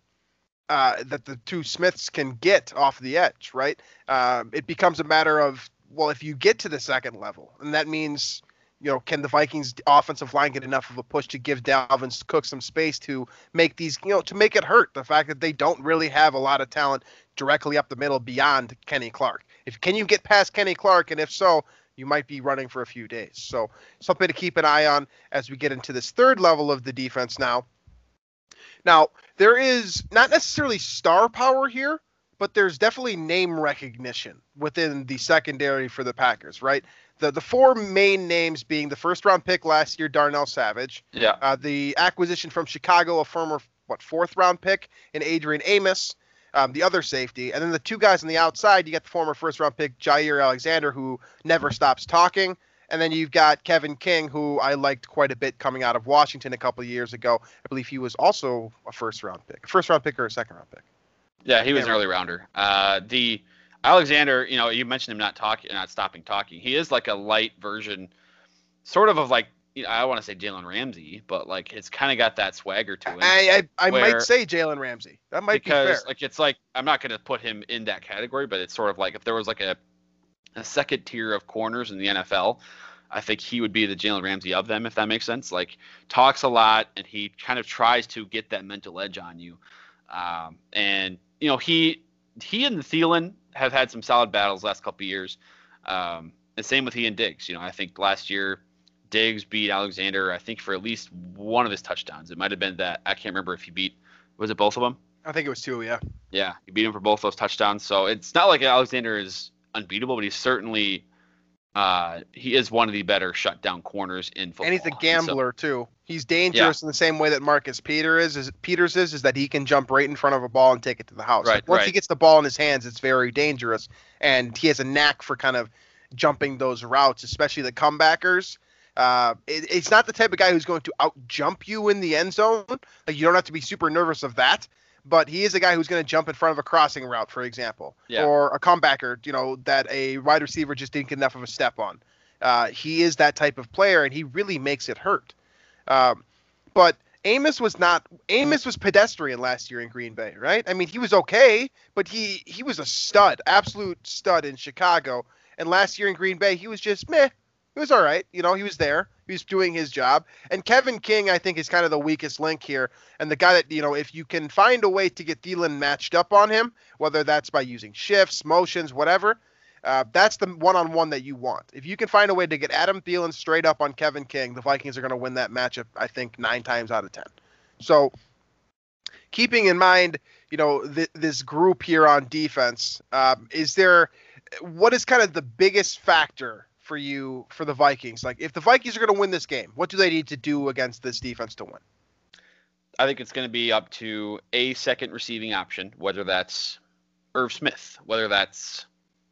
uh, that the two Smiths can get off the edge. Right? Um, it becomes a matter of well, if you get to the second level, and that means you know, can the Vikings offensive line get enough of a push to give Dalvin Cook some space to make these, you know, to make it hurt? The fact that they don't really have a lot of talent directly up the middle beyond Kenny Clark. If can you get past Kenny Clark, and if so, you might be running for a few days. So something to keep an eye on as we get into this third level of the defense now. Now there is not necessarily star power here, but there's definitely name recognition within the secondary for the Packers, right? The the four main names being the first round pick last year, Darnell Savage. Yeah. Uh, the acquisition from Chicago, a former what fourth round pick in Adrian Amos, um, the other safety, and then the two guys on the outside. You got the former first round pick Jaire Alexander, who never stops talking. And then you've got Kevin King, who I liked quite a bit coming out of Washington a couple of years ago. I believe he was also a first round pick, first round pick or a second round pick. Yeah, he was an early rounder. Uh, the Alexander, you know, you mentioned him not talking, not stopping talking. He is like a light version, sort of of like you know, I want to say Jalen Ramsey, but like it's kind of got that swagger to it. I I, I might say Jalen Ramsey. That might because, be fair. like it's like I'm not going to put him in that category, but it's sort of like if there was like a a second tier of corners in the NFL, I think he would be the Jalen Ramsey of them, if that makes sense. Like talks a lot and he kind of tries to get that mental edge on you. Um, and you know he he and Thielen have had some solid battles last couple years. Um, the same with he and Diggs. You know, I think last year Diggs beat Alexander. I think for at least one of his touchdowns. It might have been that I can't remember if he beat. Was it both of them? I think it was two. Yeah. Yeah, he beat him for both those touchdowns. So it's not like Alexander is unbeatable, but he's certainly uh, he is one of the better shutdown corners in football. And he's a gambler so, too. He's dangerous yeah. in the same way that Marcus Peter is, is. Peters is, is that he can jump right in front of a ball and take it to the house. Right. Like once right. he gets the ball in his hands, it's very dangerous, and he has a knack for kind of jumping those routes, especially the comebackers. Uh, it, it's not the type of guy who's going to out jump you in the end zone. Like you don't have to be super nervous of that but he is a guy who's going to jump in front of a crossing route, for example, yeah. or a comebacker, you know, that a wide receiver just didn't get enough of a step on. Uh, he is that type of player, and he really makes it hurt. Um, but Amos was not. Amos was pedestrian last year in Green Bay, right? I mean, he was okay, but he he was a stud, absolute stud in Chicago. And last year in Green Bay, he was just meh. He was all right. You know, he was there. He was doing his job. And Kevin King, I think, is kind of the weakest link here. And the guy that, you know, if you can find a way to get Thielen matched up on him, whether that's by using shifts, motions, whatever, uh, that's the one-on-one that you want. If you can find a way to get Adam Thielen straight up on Kevin King, the Vikings are going to win that matchup. I think nine times out of ten. So, keeping in mind, you know, th- this group here on defense, um, is there what is kind of the biggest factor for you for the Vikings? Like, if the Vikings are going to win this game, what do they need to do against this defense to win? I think it's going to be up to a second receiving option, whether that's Irv Smith, whether that's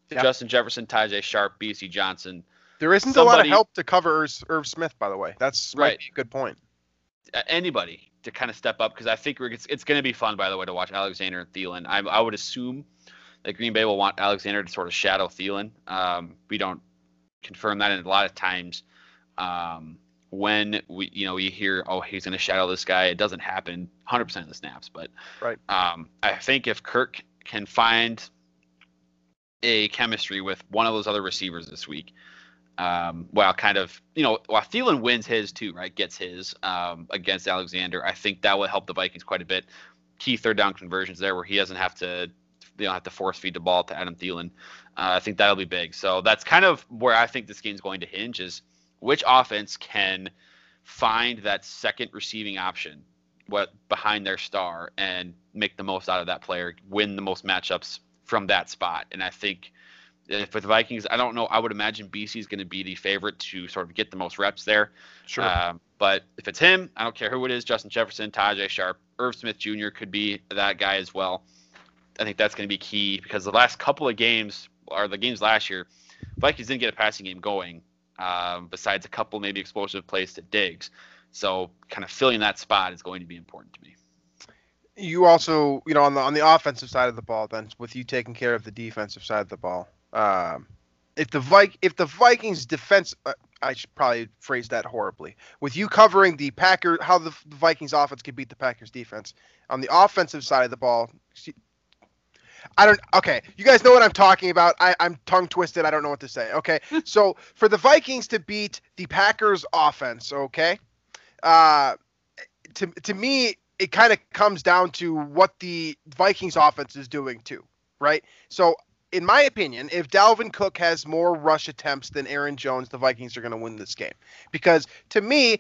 yeah. Justin Jefferson, Tajae Sharpe, Bisi Johnson. There isn't Somebody, a lot of help to cover Irv, Smith, by the way. That's right. a good point. Anybody to kind of step up because I think it's, it's going to be fun, by the way, to watch Alexander and Thielen. I, I would assume that Green Bay will want Alexander to sort of shadow Thielen. Um, we don't confirm that, and a lot of times um, when we you know we hear oh he's going to shadow this guy, it doesn't happen 100% of the snaps. But right, um, I think if Kirk can find a chemistry with one of those other receivers this week. Um, while kind of, you know, while Thielen wins his too, right? Gets his um, against Alexander. I think that will help the Vikings quite a bit. Key third down conversions there where he doesn't have to, you know, have to force feed the ball to Adam Thielen. Uh, I think that'll be big. So that's kind of where I think this game's going to hinge is which offense can find that second receiving option what behind their star and make the most out of that player, win the most matchups from that spot. And I think for the Vikings, I don't know. I would imagine Bisi is going to be the favorite to sort of get the most reps there. Sure. Um, but if it's him, I don't care who it is. Justin Jefferson, Tajae Sharpe, Irv Smith Jr. could be that guy as well. I think that's going to be key because the last couple of games, or the games last year, Vikings didn't get a passing game going. Um, besides a couple maybe explosive plays to Diggs. So kind of filling that spot is going to be important to me. You also, you know, on the on the offensive side of the ball, then with you taking care of the defensive side of the ball, um, if the Vik if the Vikings defense, uh, I should probably phrase that horribly. With you covering the Packer, how the Vikings offense could beat the Packers defense on the offensive side of the ball. I don't. Okay, you guys know what I'm talking about. I, I'm tongue twisted. I don't know what to say. Okay, so for the Vikings to beat the Packers offense, okay, uh, to to me, it kind of comes down to what the Vikings offense is doing too, right? So, in my opinion, if Dalvin Cook has more rush attempts than Aaron Jones, the Vikings are going to win this game. Because to me,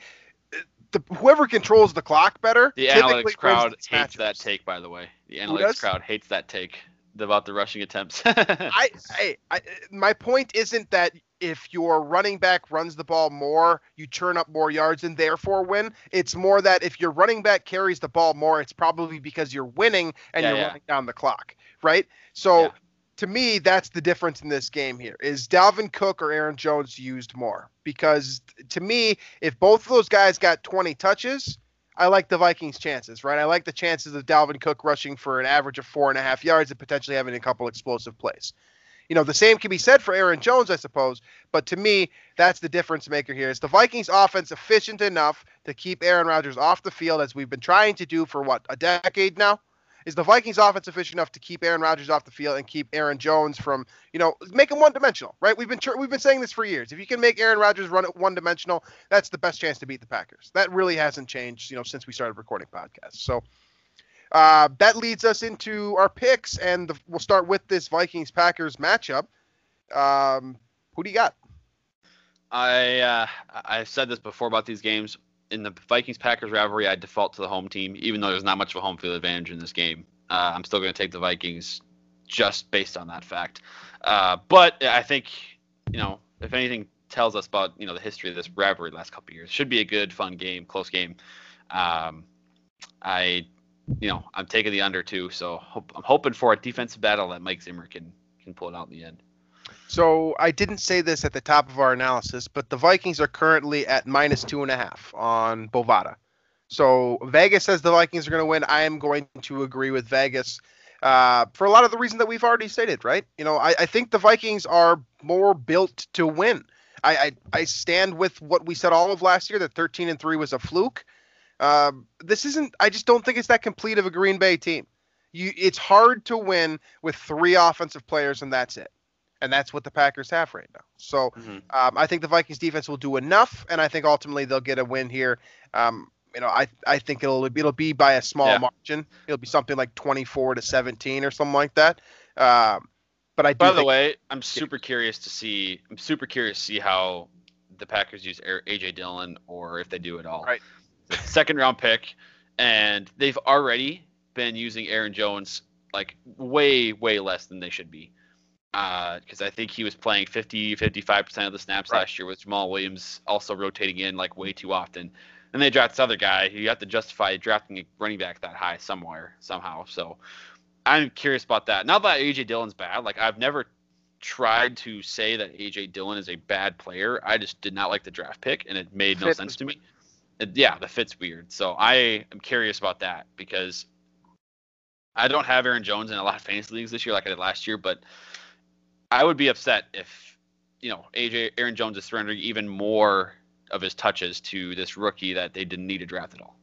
the whoever controls the clock better. The analytics crowd hates that take, by the way. The analytics crowd hates that take about the rushing attempts. I, I, I, my point isn't that if your running back runs the ball more, you turn up more yards and therefore win. It's more that if your running back carries the ball more, it's probably because you're winning and yeah, you're yeah. running down the clock, right? So yeah. To me, that's the difference in this game here. Is Dalvin Cook or Aaron Jones used more? Because to me, if both of those guys got 20 touches, I like the Vikings' chances, right? I like the chances of Dalvin Cook rushing for an average of four and a half yards and potentially having a couple explosive plays. You know, the same can be said for Aaron Jones, I suppose, but to me, that's the difference maker here. Is the Vikings' offense efficient enough to keep Aaron Rodgers off the field as we've been trying to do for what a decade now? Is the Vikings offense efficient enough to keep Aaron Rodgers off the field and keep Aaron Jones from, you know, make him one dimensional, right? We've been we've been saying this for years. If you can make Aaron Rodgers run it one dimensional, that's the best chance to beat the Packers. That really hasn't changed, you know, since we started recording podcasts. So uh, that leads us into our picks, and the, we'll start with this Vikings Packers matchup. Um, who do you got? I uh, I said this before about these games in the Vikings Packers rivalry, I default to the home team, even though there's not much of a home field advantage in this game. Uh, I'm still going to take the Vikings just based on that fact. Uh, but I think, you know, if anything tells us about you know the history of this rivalry the last couple years, should be a good, fun game, close game. Um, I, you know, I'm taking the under too, so hope, I'm hoping for a defensive battle that Mike Zimmer can can pull it out in the end. So I didn't say this at the top of our analysis, but the Vikings are currently at minus two and a half on Bovada. So Vegas says the Vikings are going to win. I am going to agree with Vegas uh, for a lot of the reasons that we've already stated, right? You know, I, I think the Vikings are more built to win. I, I, I stand with what we said all of last year that 13 and three was a fluke. Uh, this isn't. I just don't think it's that complete of a Green Bay team. You, it's hard to win with three offensive players and that's it and that's what the Packers have right now. So mm-hmm. um, I think the Vikings defense will do enough, and I think ultimately they'll get a win here. Um, you know, I I think it'll it'll be by a small yeah. margin. It'll be something like 24 to 17 or something like that. Um, but I do. By the way, I'm super curious to see. I'm super curious to see how the Packers use AJ Dillon or if they do at all. Right. Second round pick, and they've already been using Aaron Jones like way way less than they should be because uh, I think he was playing 50, 55% of the snaps right. last year with Jamaal Williams also rotating in like way too often. And they draft this other guy. You have to justify drafting a running back that high somewhere, somehow. So I'm curious about that. Not that AJ Dillon's bad. Like I've never tried to say that AJ Dillon is a bad player. I just did not like the draft pick, and it made no sense to me. It, yeah, the fit's weird. So I am curious about that because I don't have Aaron Jones in a lot of fantasy leagues this year like I did last year, but I would be upset if you know AJ Aaron Jones is surrendering even more of his touches to this rookie that they didn't need to draft at all.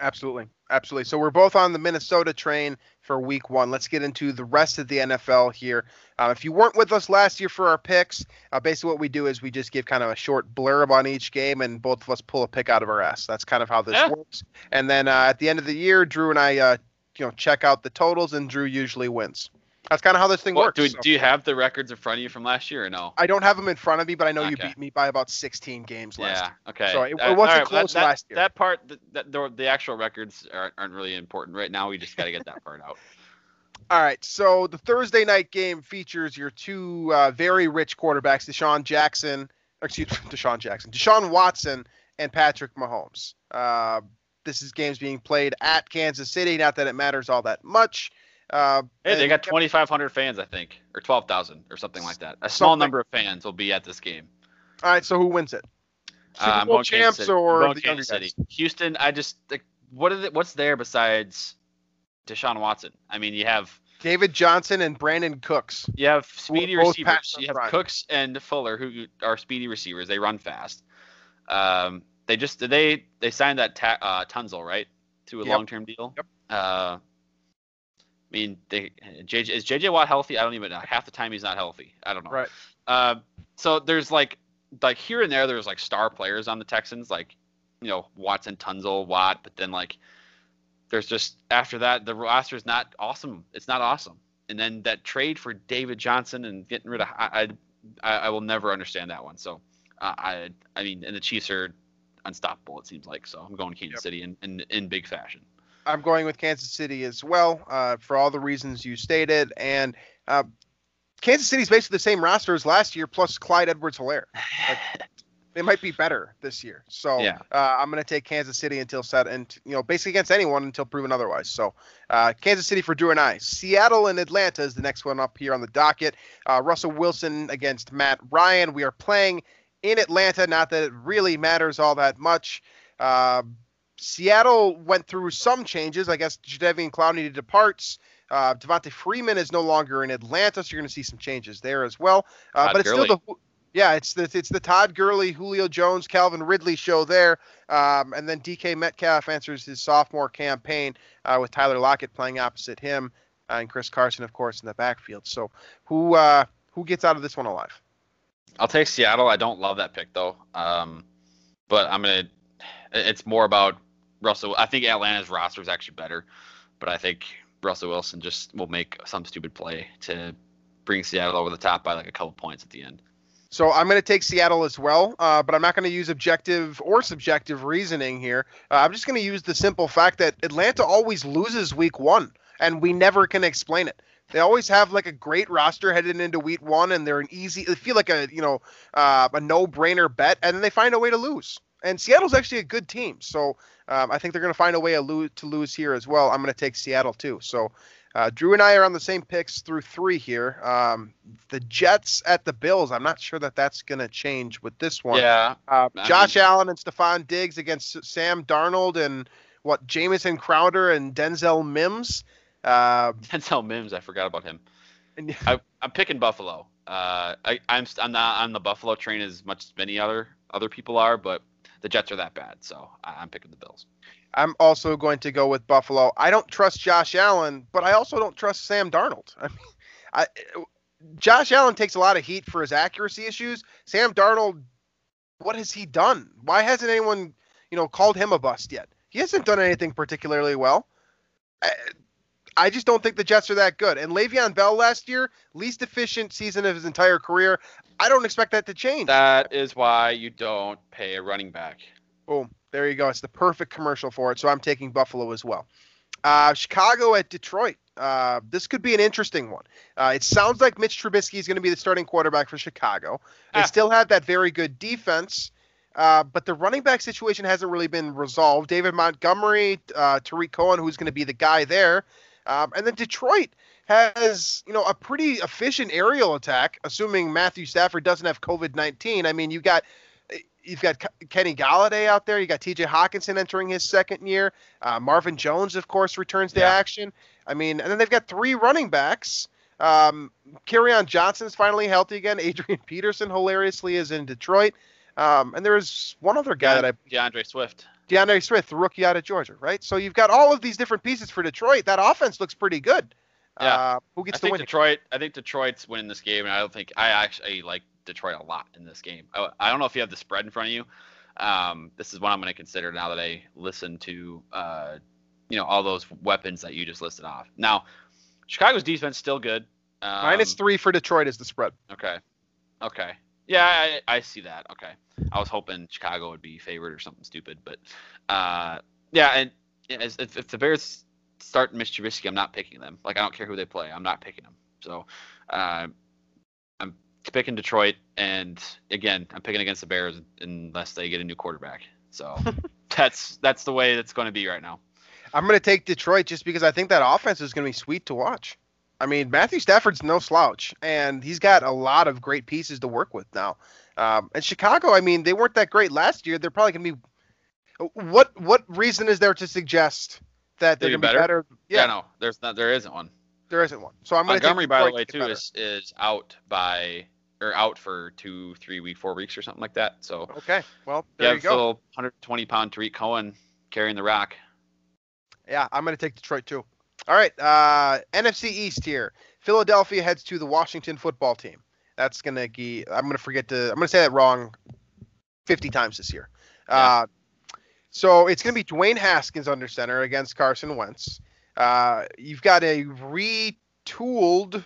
Absolutely. Absolutely. So we're both on the Minnesota train for week one. Let's get into the rest of the NFL here. Uh, if you weren't with us last year for our picks, uh, basically what we do is we just give kind of a short blurb on each game, and both of us pull a pick out of our ass. That's kind of how this Yeah. works. And then uh, at the end of the year, Drew and I, uh, you know, check out the totals, and Drew usually wins. That's kind of how this thing What, works. do, so. do you have the records in front of you from last year or no? I don't have them in front of me, but I know you beat me by about 16 games last Yeah. year. Okay. So it- it Uh, wasn't right, close that, last year. That part, the, the, the actual records aren't, aren't really important right now. We just got to get that part out. All right, so the Thursday night game features your two uh, very rich quarterbacks, Deshaun Jackson, excuse me, Deshaun Jackson, Deshaun Watson, and Patrick Mahomes. Uh, this is games being played at Kansas City. Not that it matters all that much. Uh, Hey, they got 2,500 fans, I think, or 12,000 or something like that. A small Something. number of fans will be at this game. All right, so who wins it? Super Uh, Bowl Kansas champs. Or the Kansas City. Houston, I just like what is it? What's there besides Deshaun Watson? I mean, you have David Johnson and Brandin Cooks. you have speedy receivers. You have. Cooks and Fuller who are speedy receivers. They run fast. Um, they just they they signed that ta- uh, Tunsil right to a Yep. long term deal. Yep. Uh, I mean, they JJ is JJ Watt healthy? I don't even know. Half the time he's not healthy. I don't know. Right. Uh, so there's like like here and there there's like star players on the Texans like you know Watson, Tunsil, Watt, but then like there's just after that the roster is not awesome. It's not awesome. And then that trade for David Johnson and getting rid of I I, I will never understand that one. So uh, I I mean and the Chiefs are unstoppable it seems like. So I'm going Kansas Yep. City in, in in big fashion. I'm going with Kansas City as well uh, for all the reasons you stated. And uh, Kansas City's basically the same roster as last year, plus Clyde Edwards-Helaire. They might be better this year. So Yeah. uh, I'm going to take Kansas City until set, and you know, basically against anyone until proven otherwise. So uh, Kansas City for Drew and I. Seattle and Atlanta is the next one up here on the docket. Uh, Russell Wilson against Matt Ryan. We are playing in Atlanta. Not that it really matters all that much. Seattle went through some changes. I guess Jadeveon Clowney departs. Uh, Devonta Freeman is no longer in Atlanta, so you're going to see some changes there as well. Uh, but it's Gurley. still the yeah, it's the it's the Todd Gurley, Julio Jones, Calvin Ridley show there, um, and then DK Metcalf answers his sophomore campaign uh, with Tyler Lockett playing opposite him, uh, and Chris Carson, of course, in the backfield. So who uh, who gets out of this one alive? I'll take Seattle. I don't love that pick though. Um, but I'm gonna. It's more about Russell. I think Atlanta's roster is actually better, but I think Russell Wilson just will make some stupid play to bring Seattle over the top by like a couple points at the end. So I'm going to take Seattle as well, uh, but I'm not going to use objective or subjective reasoning here. Uh, I'm just going to use the simple fact that Atlanta always loses week one, and we never can explain it. They always have like a great roster headed into week one, and they're an easy. They feel like a you know uh, a no-brainer bet, and then they find a way to lose. And Seattle's actually a good team, so um, I think they're going to find a way to lose, to lose here as well. I'm going to take Seattle too. So uh, Drew and I are on the same picks through three here. Um, the Jets at the Bills. I'm not sure that that's going to change with this one. Yeah, Uh, Josh Allen and Stefon Diggs against Sam Darnold and what Jamison Crowder and Denzel Mims. Uh, Denzel Mims. I forgot about him. and I, I'm picking Buffalo. Uh, I, I'm I'm not on the Buffalo train as much as many other other people are, but the Jets are that bad, so I'm picking the Bills. I'm also going to go with Buffalo. I don't trust Josh Allen, but I also don't trust Sam Darnold. I mean, I, Josh Allen takes a lot of heat for his accuracy issues. Sam Darnold, what has he done? Why hasn't anyone, you know, called him a bust yet? He hasn't done anything particularly well. I just don't think the Jets are that good. And Le'Veon Bell last year, least efficient season of his entire career. I don't expect that to change. That is why you don't pay a running back. Boom. There you go. It's the perfect commercial for it. So I'm taking Buffalo as well. Uh, Chicago at Detroit. Uh, this could be an interesting one. Uh, it sounds like Mitch Trubisky is going to be the starting quarterback for Chicago. They Ah. still have that very good defense, uh, but the running back situation hasn't really been resolved. David Montgomery, uh, Tarik Cohen, who's going to be the guy there, um, and then Detroit has you know a pretty efficient aerial attack, assuming Matthew Stafford doesn't have COVID nineteen. I mean, you got you've got Kenny Golladay out there. You got T.J. Hockenson entering his second year. Uh, Marvin Jones, of course, returns to Yeah. action. I mean, and then they've got three running backs. Um, on Johnson's finally healthy again. Adrian Peterson, hilariously, is in Detroit. Um, and there's one other guy that I D'Andre Swift. D'Andre Swift, the rookie out of Georgia, right? So you've got all of these different pieces for Detroit. That offense looks pretty good. Yeah. Uh, who gets I to think win? Detroit. I think Detroit's winning this game, and I don't think I actually like Detroit a lot in this game. I, I don't know if you have the spread in front of you. Um, this is what I'm going to consider now that I listen to, uh, you know, all those weapons that you just listed off. Now, Chicago's defense still good. Um, Minus three for Detroit is the spread. Okay. Okay. Yeah, I, I see that. Okay. I was hoping Chicago would be favored or something stupid, but uh, yeah, and as, if, if the Bears start Mitch Trubisky, I'm not picking them. Like I don't care who they play, I'm not picking them. So uh, I'm picking Detroit, and again, I'm picking against the Bears unless they get a new quarterback. So that's that's the way it's going to be right now. I'm going to take Detroit just because I think that offense is going to be sweet to watch. I mean, Matthew Stafford's no slouch, and he's got a lot of great pieces to work with now. Um, and Chicago, I mean, they weren't that great last year. They're probably going to be. What what reason is there to suggest that they're going to be better? Yeah, no, there's not, there isn't one. there isn't one. So I'm going to Montgomery, by the way, too, better. is is out by or out for two, three week, four weeks or something like that. So Okay, well there have you go. little 120 pound Tarik Cohen carrying the rock. Yeah, I'm going to take Detroit too. All right, uh, NFC East here. Philadelphia heads to the Washington football team. That's going to be. I'm going to forget to. I'm going to say that wrong 50 times this year. Uh, so it's going to be Dwayne Haskins under center against Carson Wentz. Uh, you've got a retooled.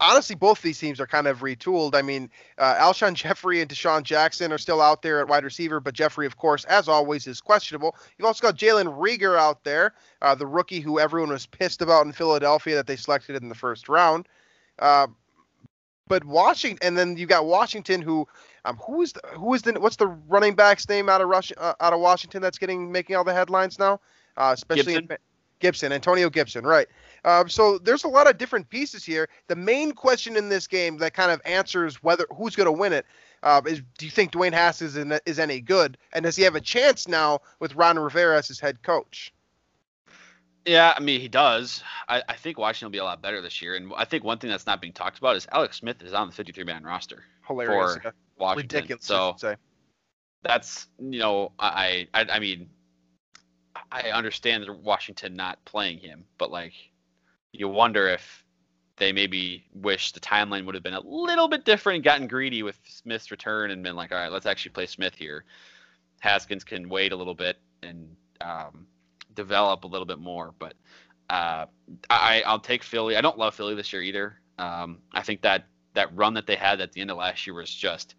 Honestly, both these teams are kind of retooled. I mean, uh, Alshon Jeffery and DeSean Jackson are still out there at wide receiver, but Jeffery, of course, as always, is questionable. You've also got Jalen Reagor out there, uh, the rookie who everyone was pissed about in Philadelphia that they selected in the first round. Uh, but Washington, and then you got Washington, who, um, who is the, who is the what's the running back's name out of Rush, uh, out of Washington that's getting making all the headlines now, uh, especially Gibson? in Gibson, Antonio Gibson, right? Um, so there's a lot of different pieces here. The main question in this game that kind of answers whether who's going to win it uh, is: Do you think Dwayne Haskins is, is any good, and does he have a chance now with Ron Rivera as his head coach? Yeah, I mean he does. I, I think Washington will be a lot better this year, and I think one thing that's not being talked about is Alex Smith is on the 53 man roster Hilarious, for yeah. Washington. ridiculous. So say. that's you know I, I I mean I understand Washington not playing him, but like you wonder if they maybe wish the timeline would have been a little bit different gotten greedy with Smith's return and been like, all right, let's actually play Smith here. Haskins can wait a little bit and um, develop a little bit more, but uh, I, I'll take Philly. I don't love Philly this year either. Um, I think that that run that they had at the end of last year was just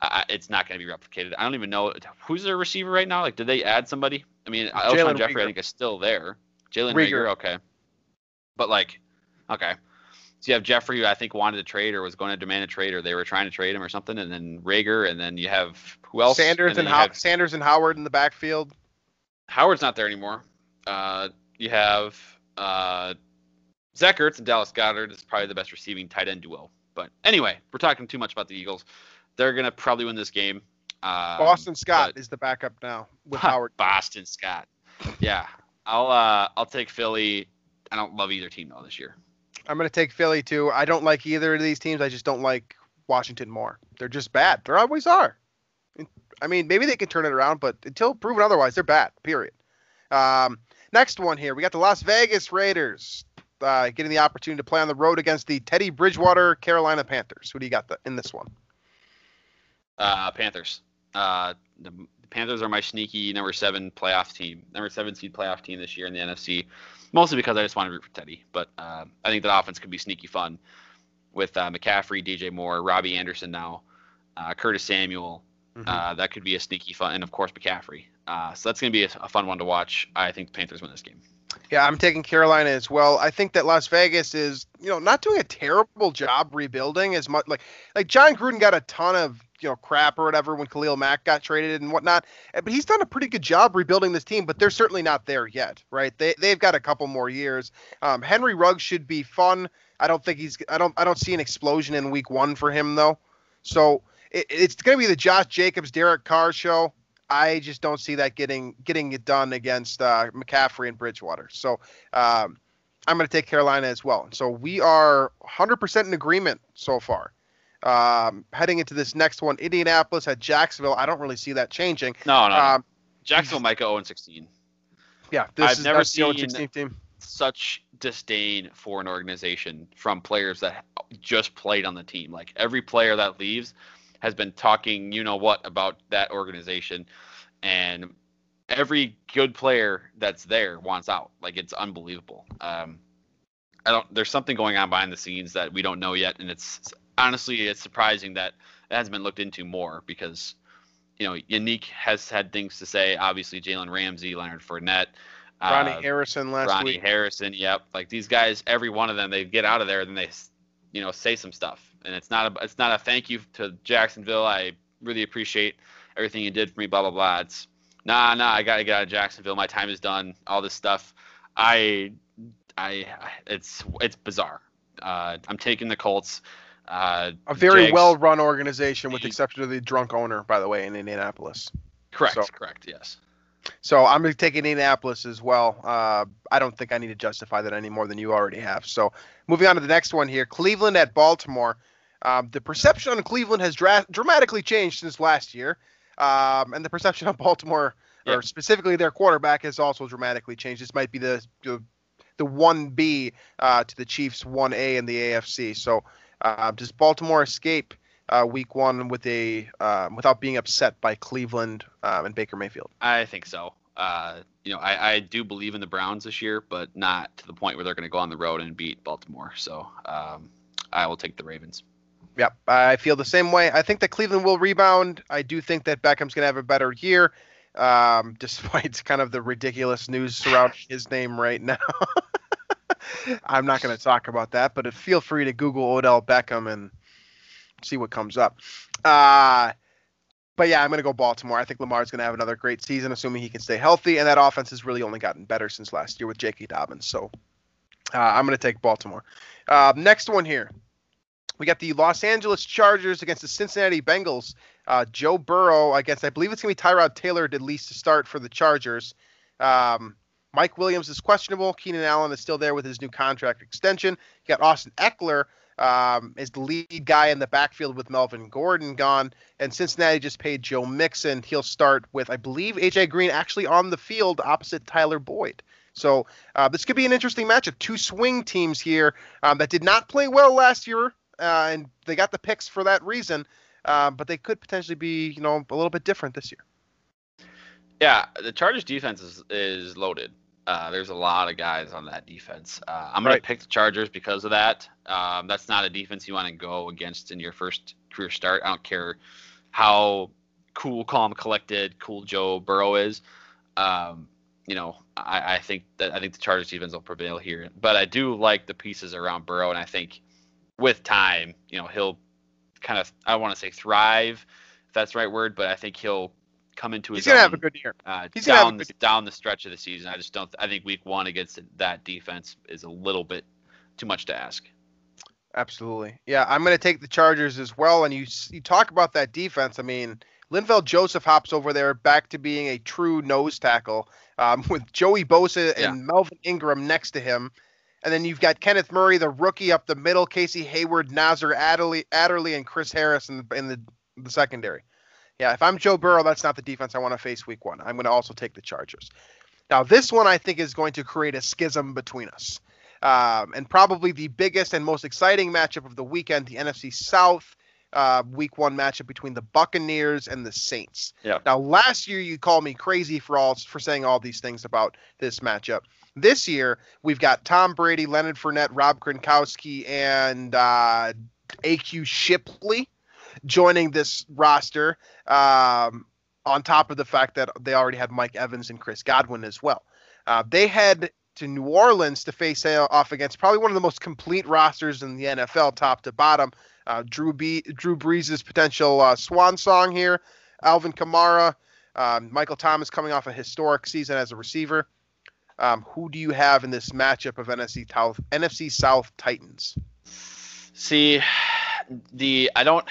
I, it's not going to be replicated. I don't even know who's their receiver right now. Like, did they add somebody? I mean, Alshon Jeffery, Reagor. I think, is still there. Jalen Reagor. Reagor, okay. But like, okay. So you have Jeffery, who I think wanted to trade or was going to demand a trade, or they were trying to trade him or something, and then Reagor, and then you have who else? Sanders and you How- have- Sanders and Howard in the backfield. Howard's not there anymore. Uh, you have uh, Zach Ertz and Dallas Goedert is probably the best receiving tight end duo. But anyway, we're talking too much about the Eagles. They're gonna probably win this game. Um, Boston Scott but- is the backup now with Howard. Boston Scott. Yeah, I'll uh, I'll take Philly. I don't love either team though this year. I'm going to take Philly too. I don't like either of these teams. I just don't like Washington more. They're just bad. They always are. I mean, maybe they can turn it around, but until proven otherwise, they're bad. Period. Um, next one here, we got the Las Vegas Raiders uh, getting the opportunity to play on the road against the Teddy Bridgewater Carolina Panthers. Who do you got the, in this one? Uh, Panthers. Uh, the the Panthers are my sneaky number seven playoff team, number seven seed playoff team this year in the NFC. Mostly because I just want to root for Teddy, but uh, I think that offense could be sneaky fun with uh, McCaffrey, DJ Moore, Robbie Anderson now, uh, Curtis Samuel. Uh, that could be a sneaky fun, and of course McCaffrey. Uh, so that's going to be a, a fun one to watch. I think the Panthers win this game. Yeah, I'm taking Carolina as well. I think that Las Vegas is, you know, not doing a terrible job rebuilding as much like like Jon Gruden got a ton of, you know, crap or whatever when Khalil Mack got traded and whatnot. eh, But he's done a pretty good job rebuilding this team, but they're certainly not there yet, right? They they've got a couple more years. Um, Henry Ruggs should be fun. I don't think he's I don't I don't see an explosion in week one for him though. So it, it's gonna be the Josh Jacobs, Derek Carr show. I just don't see that getting getting it done against uh, McCaffrey and Bridgewater. So um, I'm going to take Carolina as well. So we are 100% in agreement so far. Um, heading into this next one, Indianapolis at Jacksonville. I don't really see that changing. No, no. Um, Jacksonville might go 0 16. Yeah, this I've is never seen- 16 team. Such disdain for an organization from players that just played on the team. Like every player that leaves has been talking, you know what, about that organization, and every good player that's there wants out. Like it's unbelievable. Um, I don't. There's something going on behind the scenes that we don't know yet, and it's honestly it's surprising that it hasn't been looked into more because you know Unique has had things to say. Obviously, Jalen Ramsey, Leonard Fournette. Ronnie uh, Harrison last Ronnie week. Harrison. Yep. Like these guys, every one of them, they get out of there, then they, you know, say some stuff, and it's not a, it's not a thank you to Jacksonville. I really appreciate everything you did for me. Blah blah blah. It's nah nah. I gotta get out of Jacksonville. My time is done. All this stuff. I, I, it's it's bizarre. Uh, I'm taking the Colts. Uh, A very Jags- well-run organization, with the The- exception of the drunk owner, by the way, in Indianapolis. Correct. so- Correct. Yes. So I'm going to take Indianapolis as well. Uh, I don't think I need to justify that any more than you already have. So moving on to the next one here, Cleveland at Baltimore. Um, the perception on Cleveland has dra- dramatically changed since last year, um, and the perception on Baltimore, or specifically their quarterback, has also dramatically changed. This might be the the, the one B uh, to the Chiefs one A in the AFC. So uh, does Baltimore escape uh, Week One with a um, without being upset by Cleveland um, and Baker Mayfield? I think so. Uh, you know, I, I do believe in the Browns this year, but not to the point where they're going to go on the road and beat Baltimore. So um, I will take the Ravens. Yep, I feel the same way. I think that Cleveland will rebound. I do think that Beckham's going to have a better year, um, despite kind of the ridiculous news surrounding his name right now. I'm not going to talk about that, but feel free to Google Odell Beckham and see what comes up. Uh, but yeah, I'm going to go Baltimore. I think Lamar's going to have another great season, assuming he can stay healthy, and that offense has really only gotten better since last year with J.K. Dobbins. So uh, I'm going to take Baltimore. Uh, next one here. We got the Los Angeles Chargers against the Cincinnati Bengals. Uh, Joe Burrow against, I believe it's going to be Tyrod Taylor at least to start for the Chargers. Um, Mike Williams is questionable. Keenan Allen is still there with his new contract extension. You got Austin Ekeler um, is the lead guy in the backfield with Melvin Gordon gone. And Cincinnati just paid Joe Mixon. He'll start with, I believe, AJ Green actually on the field opposite Tyler Boyd. So uh, this could be an interesting matchup. Two swing teams here um, that did not play well last year, uh, and they got the picks for that reason. Uh, but they could potentially be, you know, a little bit different this year. Yeah, the Chargers defense is, is loaded. Uh, there's a lot of guys on that defense. Uh, I'm going Right. to pick the Chargers because of that. Um, that's not a defense you want to go against in your first career start. I don't care how cool, calm, collected, cool Joe Burrow is. Um, you know, I, I think that I think the Chargers defense will prevail here. But I do like the pieces around Burrow, and I think with time, you know, he'll kind of I don't want to say thrive, if that's the right word, but I think he'll come into his He's gonna own have a good year. uh, He's down the, good- down the stretch of the season. I just don't. I think week one against that defense is a little bit too much to ask. Absolutely. Yeah, I'm going to take the Chargers as well. And you you talk about that defense. I mean, Linval Joseph hops over there back to being a true nose tackle um, with Joey Bosa and Yeah. Melvin Ingram next to him. And then you've got Kenneth Murray, the rookie, up the middle, Casey Hayward, Nasir Adderley, Adderley and Chris Harris in the, in the, the secondary. Yeah, if I'm Joe Burrow, that's not the defense I want to face week one. I'm going to also take the Chargers. Now, this one I think is going to create a schism between us um, and probably the biggest and most exciting matchup of the weekend, the NFC South uh, Week One matchup between the Buccaneers and the Saints. Yeah. Now, last year you called me crazy for all for saying all these things about this matchup. This year we've got Tom Brady, Leonard Fournette, Rob Gronkowski, and uh, AQ Shipley joining this roster. Um, on top of the fact that they already had Mike Evans and Chris Godwin as well. Uh, they head to New Orleans to face off against probably one of the most complete rosters in the NFL, top to bottom. Uh, Drew B, Drew Brees' potential uh, swan song here. Alvin Kamara, um, Michael Thomas coming off a historic season as a receiver. Um, who do you have in this matchup of NFC South NFC South Titans? See, the I don't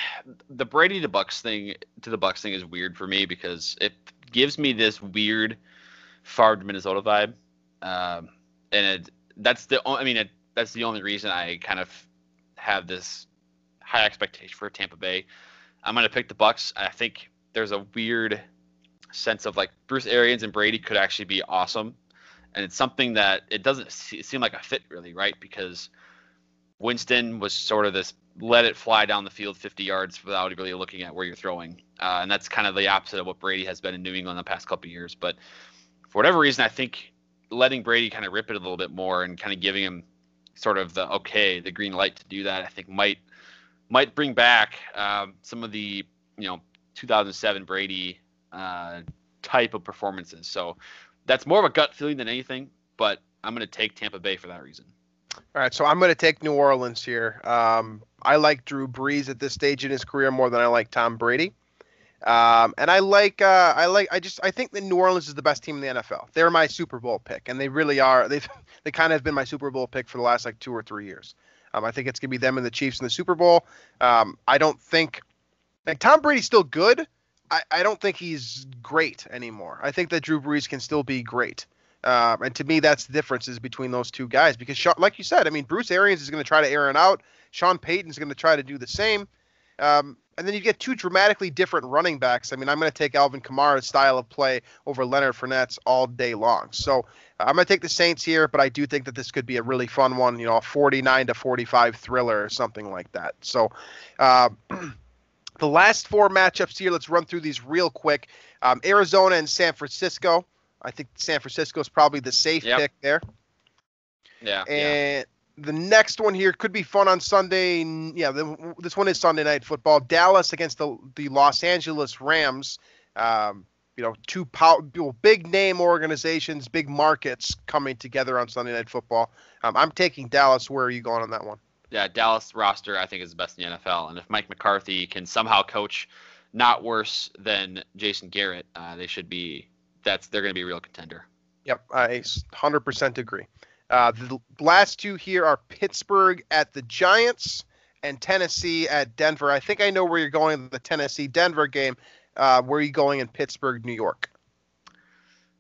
the Brady to Bucks thing to the Bucks thing is weird for me because it gives me this weird Favre Minnesota vibe, um, and it, that's the I mean it, that's the only reason I kind of have this high expectation for Tampa Bay. I'm gonna pick the Bucks. I think there's a weird sense of like Bruce Arians and Brady could actually be awesome, and it's something that it doesn't seem like a fit really, right? Because Winston was sort of this let it fly down the field 50 yards without really looking at where you're throwing, uh, and that's kind of the opposite of what Brady has been in New England the past couple years. But for whatever reason, I think letting Brady kind of rip it a little bit more and kind of giving him sort of the okay, the green light to do that, I think might might bring back um, some of the you know 2007 Brady uh, type of performances. So that's more of a gut feeling than anything, but I'm going to take Tampa Bay for that reason. All right, so I'm going to take New Orleans here. Um, I like Drew Brees at this stage in his career more than I like Tom Brady. Um, and I like, uh, I like, I just, I think that New Orleans is the best team in the NFL. They're my Super Bowl pick, and they really are. They've, they kind of been my Super Bowl pick for the last like two or three years. Um, I think it's gonna be them and the Chiefs in the Super Bowl. Um, I don't think, like Tom Brady's still good. I, I don't think he's great anymore. I think that Drew Brees can still be great. Um, and to me, that's the differences between those two guys. Because, Sean, like you said, I mean, Bruce Arians is going to try to air it out. Sean Payton's going to try to do the same. Um, and then you get two dramatically different running backs. I mean, I'm going to take Alvin Kamara's style of play over Leonard Fournette's all day long. So I'm going to take the Saints here, but I do think that this could be a really fun one, you know, a 49 to 45 thriller or something like that. So uh, the last four matchups here, let's run through these real quick. Um, Arizona and San Francisco. I think San Francisco is probably the safe Yep. pick there. Yeah. yeah. And the next one here could be fun on Sunday. Yeah, the, this one is Sunday night football. Dallas against the the Los Angeles Rams. Um, you know, two pow- big name organizations, big markets coming together on Sunday night football. Um, I'm taking Dallas. Where are you going on that one? yeah, Dallas roster I think is the best in the NFL, and if Mike McCarthy can somehow coach not worse than Jason Garrett, uh, they should be. That's they're going to be a real contender. Yep, I 100% agree. Uh, the last two here are Pittsburgh at the Giants and Tennessee at Denver. I think I know where you're going in the Tennessee Denver game. Uh, where are you going in Pittsburgh, New York?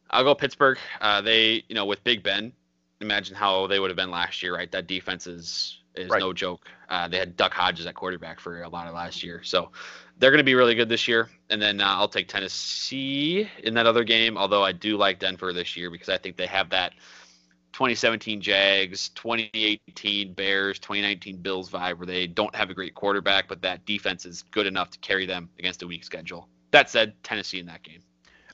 I'll go Pittsburgh. Uh, they, you know, with Big Ben, imagine how they would have been last year, right? That defense is is Right. no joke. Uh, they had Duck Hodges at quarterback for a lot of last year, so they're going to be really good this year. And then uh, I'll take Tennessee in that other game, although I do like Denver this year because I think they have that 2017 Jags, 2018 Bears, 2019 Bills vibe where they don't have a great quarterback, but that defense is good enough to carry them against a weak schedule. That said, Tennessee in that game.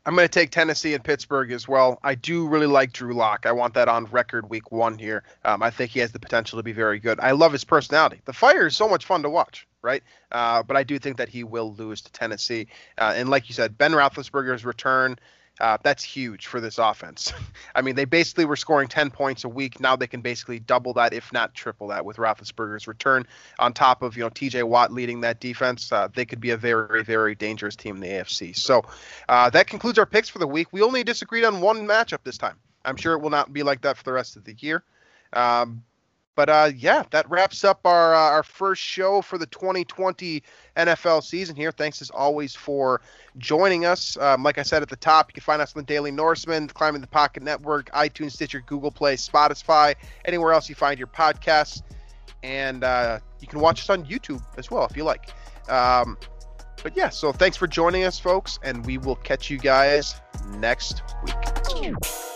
I'm going to take Tennessee and Pittsburgh as well. I do really like Drew Lock. I want that on record week one here. Um, I think he has the potential to be very good. I love his personality. The fire is so much fun to watch, right? Uh, but I do think that he will lose to Tennessee. Uh, and like you said, Ben Roethlisberger's return. Uh, that's huge for this offense. I mean, they basically were scoring 10 points a week. Now they can basically double that, if not triple that, with Roethlisberger's return. On top of you know T.J. Watt leading that defense, uh, they could be a very, very dangerous team in the AFC. So uh, that concludes our picks for the week. We only disagreed on one matchup this time. I'm sure it will not be like that for the rest of the year. Um, but uh, yeah, that wraps up our uh, our first show for the 2020 NFL season here. Thanks as always for joining us. Um, like I said at the top, you can find us on the Daily Norseman, Climbing the Pocket Network, iTunes, Stitcher, Google Play, Spotify, anywhere else you find your podcasts, and uh, you can watch us on YouTube as well if you like. Um, but yeah, so thanks for joining us, folks, and we will catch you guys next week.